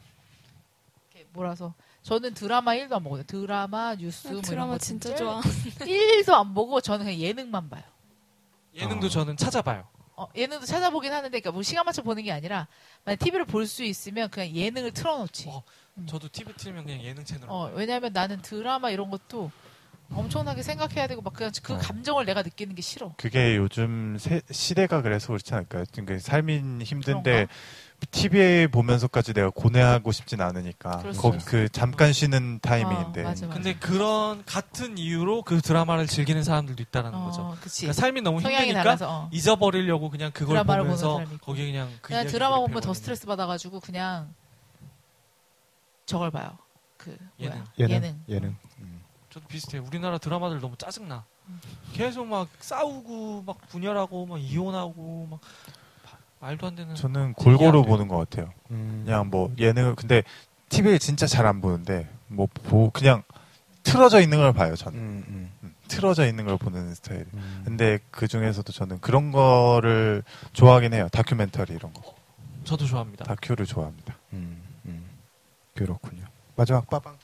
이렇게 몰아서. 저는 드라마 1도 안 보거든요. 드라마, 뉴스, 뭐 이런 드라마 거 진짜 좋아. 1도 안 보고 저는 그냥 예능만 봐요. 예능도 어. 저는 찾아봐요. 어, 예능도 찾아보긴 하는데, 그러니까 뭐 시간 맞춰 보는 게 아니라, 만약 TV를 볼 수 있으면 그냥 예능을 틀어놓지. 어, 저도 TV 틀면 그냥 예능 채널. 어, 왜냐하면 나는 드라마 이런 것도 엄청나게 생각해야 되고, 막 그냥 그 어. 감정을 내가 느끼는 게 싫어. 그게 요즘 세- 시대가 그래서 그렇지 않을까요? 그러니까 삶이 힘든데 그런가? TV에 보면서까지 내가 고뇌하고 싶진 않으니까 거기 있어. 그 잠깐 쉬는 타이밍인데 어, 맞아, 맞아. 근데 그런 같은 이유로 그 드라마를 즐기는 사람들도 있다라는 거죠. 어, 그치. 그러니까 삶이 너무 힘드니까 달라서. 어. 잊어버리려고 그냥 그걸 보면서. 거기 그냥 그 그냥 드라마 보면 더. 스트레스 받아가지고 그냥 저걸 봐요. 그 뭐야? 예능. 예능. 예능. 예능. 음. 저도 비슷해요. 우리나라 드라마들 너무 짜증나. 음. 계속 막 싸우고 막 분열하고 막 이혼하고 막 바- 말도 안 되는. 저는 골고루. 보는 것 같아요. 음. 그냥 뭐 예능을 근데 TV를 진짜 잘 안 보는데 뭐 보, 그냥 틀어져 있는 걸 봐요. 저는 음, 음, 음, 틀어져 있는 걸 보는 스타일. 음. 근데 그 중에서도 저는 그런 거를 좋아하긴 해요. 다큐멘터리 이런 거. 저도 좋아합니다. 다큐를 좋아합니다. 음, 음. 그렇군요. 마지막 빠방.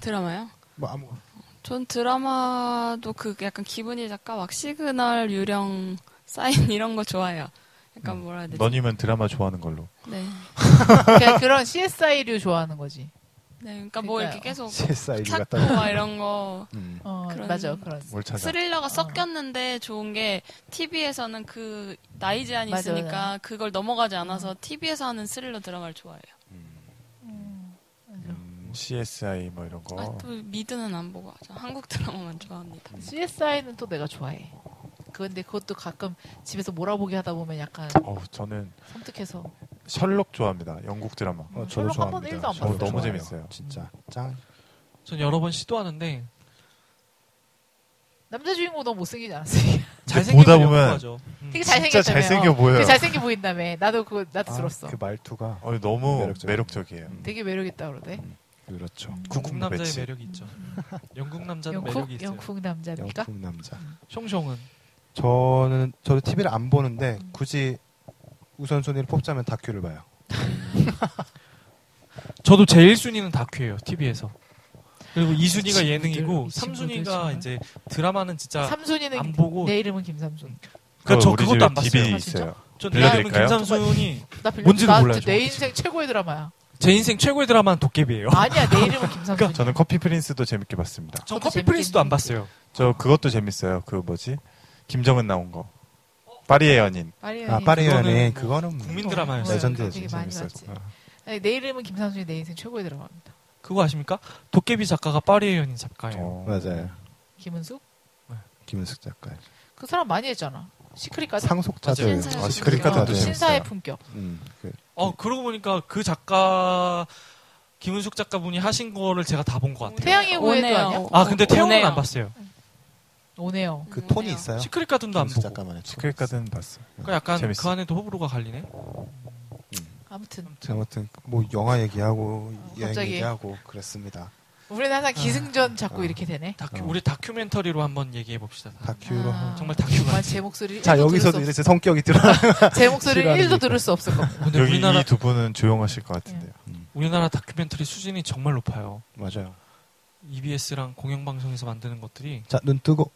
드라마요? 뭐 아무거나. 전 드라마도 그 약간 기분이 잠깐 막 시그널 유령 사인 이런 거 좋아해요. 약간 뭐라 해야 되지? 너님은 드라마 좋아하는 걸로. 네. 그냥 그런 CSI류 좋아하는 거지. 네. 그러니까 뭐 그러니까요. 이렇게 계속 CSI 찾고 같다. 막 이런 거 음. 어, 그런- 맞아. 그런. 뭘 찾아? 스릴러가 섞였는데 좋은 게 TV에서는 그 나이 제한이 맞아, 있으니까 맞아. 그걸 넘어가지 않아서 TV에서 하는 스릴러 드라마를 좋아해요. 음. 음, CSI 뭐 이런 거. 아, 또 미드는 안 보고 하죠. 한국 드라마만 좋아합니다. CSI는 또 내가 좋아해. 그런데 그것도 가끔 집에서 몰아보기 하다 보면 약간 어우, 저는 섬뜩해서. 셜록 좋아합니다. 영국 드라마. 어, 저도 셜록 한 번도 좋아합니다. 일도 안 저도 봤어요. 너무. 재밌어요. 진짜 짱. 전 여러 번 시도하는데 남자 주인공 너무 못생기지 않았어요? 잘생긴 보다 걸 보면. 음. 되게 진짜 잘생겼다며. 잘생겨 어, 보여요. 되게 잘생겨 보인다며. 나도 그거 나도 아, 들었어. 그 말투가 어, 너무 매력적이에요. 매력적이에요. 음, 되게 매력 있다 그러대. 그렇죠. 영국 남자의. 매력이 있죠. 영국 남자는 영국 매력이 있어요. 영국 남자입니까? 영국 남자. 숑숑은 저는 저도 TV를 안 보는데 굳이 우선순위를 뽑자면 다큐를 봐요. 저도 제일 순위는 다큐예요. TV에서. 그리고 2순위가 친구들, 예능이고 이 친구들 3순위가 정말. 이제 드라마는 진짜 삼순이는 안 보고 내 이름은 김삼순. 그러니까 저 우리 그것도 안 봤어요. 있어요. 저내 이름은 빌려드릴까요? 김삼순이 나 빌려. 뭔지도 나 몰라요, 내. 인생 최고의 드라마야. 제 인생 최고의 드라마는 도깨비예요. 아니야 내 이름은 김삼순. 저는 커피 프린스도 재밌게 봤습니다. 전 그것도 커피 프린스도 안. 봤어요. 저 그것도 재밌어요. 그 뭐지? 김정은 나온 거. 파리의 연인. 파리 아 파리 그거는 연인 뭐 그거는 국민 어, 드라마였어요. 어, 레전드였죠. 되게 많이 재밌었어. 봤지. 아니, 내 이름은 김삼순이 내 인생 최고에 들어갑니다. 그거 아십니까? 도깨비 작가가 파리에 연인 작가예요. 어. 맞아요. 김은숙? 김은숙 작가. 그 사람 많이 했잖아. 시크릿까지. 상속자들. 신사의 아. 시크릿까지 어, 아주 신사의. 품격. 음, 그, 어 그러고 보니까 그 작가 김은숙 작가분이 하신 거를 제가 다 본 것 같아요. 태양의 후예도 오네요. 아니야? 아 근데 오네요. 안 봤어요. 오네요. 그 톤이 있어요. 시크릿 가든도 안 보고. 시크릿 가든 봤어. 그러니까 약간 재밌어. 그 안에도 호불호가 갈리네. 아무튼 있어요. 아무튼 뭐 영화 얘기하고 여행 갑자기. 얘기하고 그랬습니다. 우리는 항상 기승전 자꾸 이렇게 되네. 다큐, 어. 우리 다큐멘터리로 한번 얘기해 봅시다. 다큐로. 아, 한- 정말 다큐 정말 같아. 제 목소리 자 여기서도 이렇게 성격이 드러나. 제 목소리를 싫어하는 1도 게 들을 수 없을 겁니다. 근데 여기 우리나라 이두 분은 조용하실 것 같은데요. 우리나라 다큐멘터리 수준이 정말 높아요. 맞아요. EBS랑 공영방송에서 만드는 것들이 자 눈 뜨고.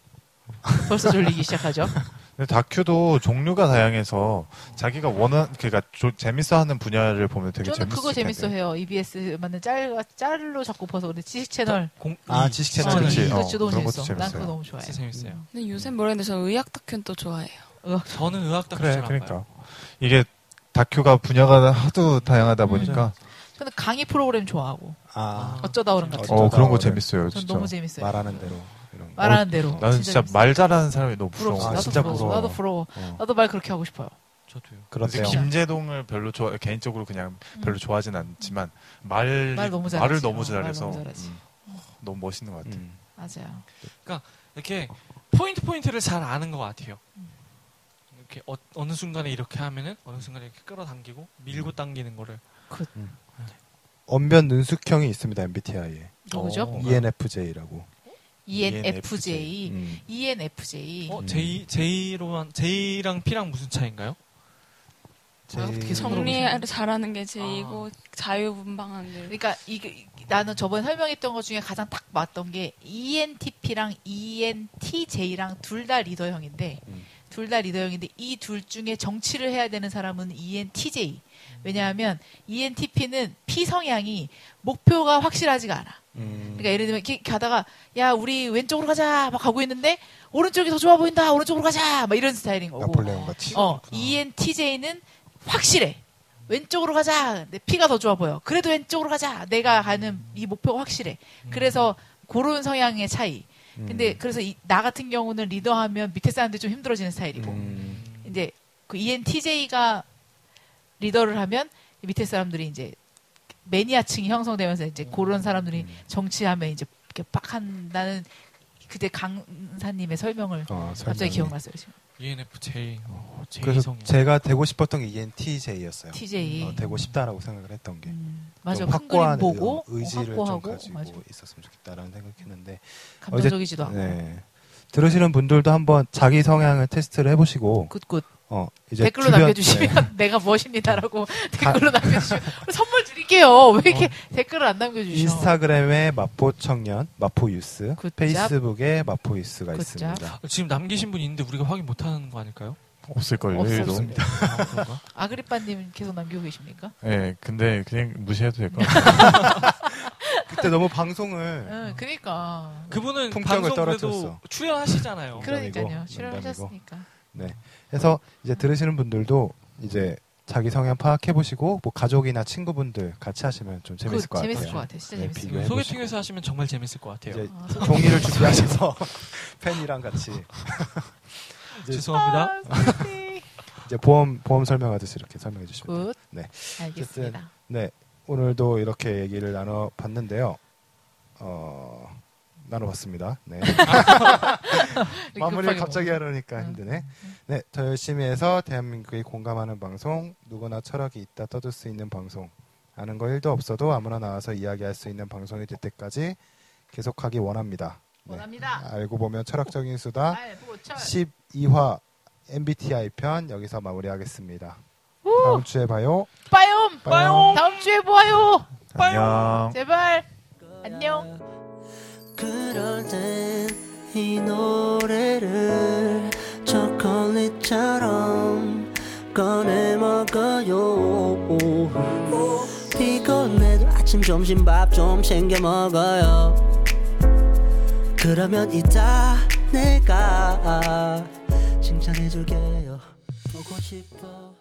벌써 졸리기 시작하죠. 근데 다큐도 종류가 다양해서 자기가 원한 그러니까 조- 재밌어하는 분야를 보면 되게 저는 재밌을 그거 텐데. 재밌어 해요. EBS 맞는 짤 짤로 자꾸 벗어 근데 지식 채널. 공, 아, 이- 지식 어, 채널. 네. 그치. 그거 어, 너무 것도 재밌어. 난 재밌어요. 그거 너무 좋아해. 재밌어요. 근데 요새 모르겠는데 저 의학 다큐는 또 좋아해요. 저는 의학 다큐 그래, 그러니까 봐요. 이게 다큐가 분야가 하도 다양하다 음. 보니까 저는 강의 프로그램 좋아하고 아 어쩌다 오른 같은. 어 그런 거. 재밌어요, 전 진짜. 너무 재밌어요. 말하는 대로. 말하는 대로. 나는 진짜 재밌어요. 말 잘하는 사람이 너무. 부러워. 아, 나도 진짜 부러워. 부러워. 나도 부러워. 어, 나도 말 그렇게 하고 싶어요. 저도요. 그렇대요. 김재동을 별로 좋아 개인적으로 그냥 별로 음. 좋아하진 않지만 말 말 너무 말을 잘하지. 너무 어, 잘해서 말 너무. 음, 너무 멋있는 것 같아. 음. 맞아요. 이렇게 포인트 포인트를 잘 아는 것 같아요. 음. 이렇게 어, 느 순간에 이렇게 하면은 어느 순간에 이렇게 끌어당기고 밀고 당기는 거를 언변 능숙형이 있습니다 MBTI에. 누구죠? 어. ENFJ라고. E ENFJ. 음. ENFJ. 어 음. J J로만 J랑 P랑 무슨 차이인가요? 아, 어떻게 성으로 정리를 잘하는 게 제이고 자유분방한 게 그러니까 이게 나는 저번에 설명했던 것 중에 가장 딱 맞던 게 E ENTP랑 ENTJ랑 둘 다 리더형인데 음. 둘다 리더형인데 이 둘 중에 정치를 해야 되는 사람은 E ENTJ. 왜냐하면 ENTP는 P 성향이 목표가 확실하지가 않아. 음. 그러니까 예를 들면 이렇게 가다가 야 우리 왼쪽으로 가자 막 가고 있는데 오른쪽이 더 좋아 보인다 오른쪽으로 가자 막 이런 스타일인 거고. 나폴레옹 같이. 어, ENTJ는 확실해. 왼쪽으로 가자. 내 피가 더 좋아 보여. 그래도 왼쪽으로 가자. 내가 가는 이 목표가 확실해. 그래서 그런 성향의 차이. 음. 근데 그래서 이- 나 같은 경우는 리더하면 밑에 사람들이 좀 힘들어지는 스타일이고 음. 이제 그 ENTJ가 리더를 하면 이 밑에 사람들이 이제 매니아층이 형성되면서 이제 그런 사람들이 정치하면 이제 이렇게 빡 한다는 그때 강사님의 설명을 어, 갑자기. 기억났어요. 지금. ENFJ 어, 그래서 J성이 제가 되고 싶었던 게 ENTJ였어요. TJ. 어, 되고 싶다라고 생각을 했던 게. 음, 맞아. 좀큰 확고한 보고 의- 의지를 좀 확고하고 가지고 맞아. 있었으면 좋겠다라는 생각했는데 감정적이지도 않고. 네. 들으시는 분들도 한번 자기 성향을 테스트를 해보시고 good good. 어 이제 댓글로 주변- 남겨주시면 네. 내가 무엇입니다라고 댓글로 남겨주시면 선물 드릴게요. 왜 이렇게 댓글을 안 남겨주셔? 인스타그램에 마포 청년, 마포 유스, 굿잡. 페이스북에 마포 유스가 굿잡. 있습니다. 지금 남기신 분이 있는데 우리가 확인 못하는 거 아닐까요? 없을걸요. 일도. 없습니다. 아? 아그리빠님 계속 남기고 계십니까? 예, 근데 그냥 무시해도 될 것 같아요. 그때 너무 방송을 응, 그러니까. 그분은 방송 떨어뜨렸어. 출연하셨잖아요. 그- 그러니까요. 출연하셨으니까. 해서 이제 들으시는 분들도 이제 자기 성향 파악해 보시고 뭐 가족이나 친구분들 같이 하시면 좀 재밌을 그, 것 재밌을 같아요. 것 같아. 진짜 네, 재밌을 것 비교해 같아. 소개팅에서 하시면 정말 재밌을 것 같아요. 이제 아. 종이를 준비하셔서 펜이랑 같이 이제- 죄송합니다. 아. 이제 보험 보험 설명하듯이 이렇게 설명해 주시면 돼요. good. 네. 알겠습니다. 네, 오늘도 이렇게 얘기를 나눠 봤는데요. 어, 나눠봤습니다. 네. 마무리를 급하게 갑자기. 하려니까 응. 힘드네. 네, 더 열심히 해서 대한민국이 공감하는 방송, 누구나 철학이 있다 떠들 수 있는 방송, 아는 거 1도 없어도 아무나 나와서 이야기할 수 있는 방송이 될 때까지 계속하기 원합니다. 네. 원합니다. 알고 보면 철학적인 수다 알보철. 12화 MBTI 편 여기서 마무리하겠습니다. 다음 주에 봐요. 빠염. 빠염. 다음 주에 보아요. 안녕. 제발. 안녕. 그럴 땐 이 노래를 초콜릿처럼 꺼내 먹어요. 피곤해도 아침 점심 밥 좀 챙겨 먹어요. 그러면 이따 내가 칭찬해줄게요. 보고 싶어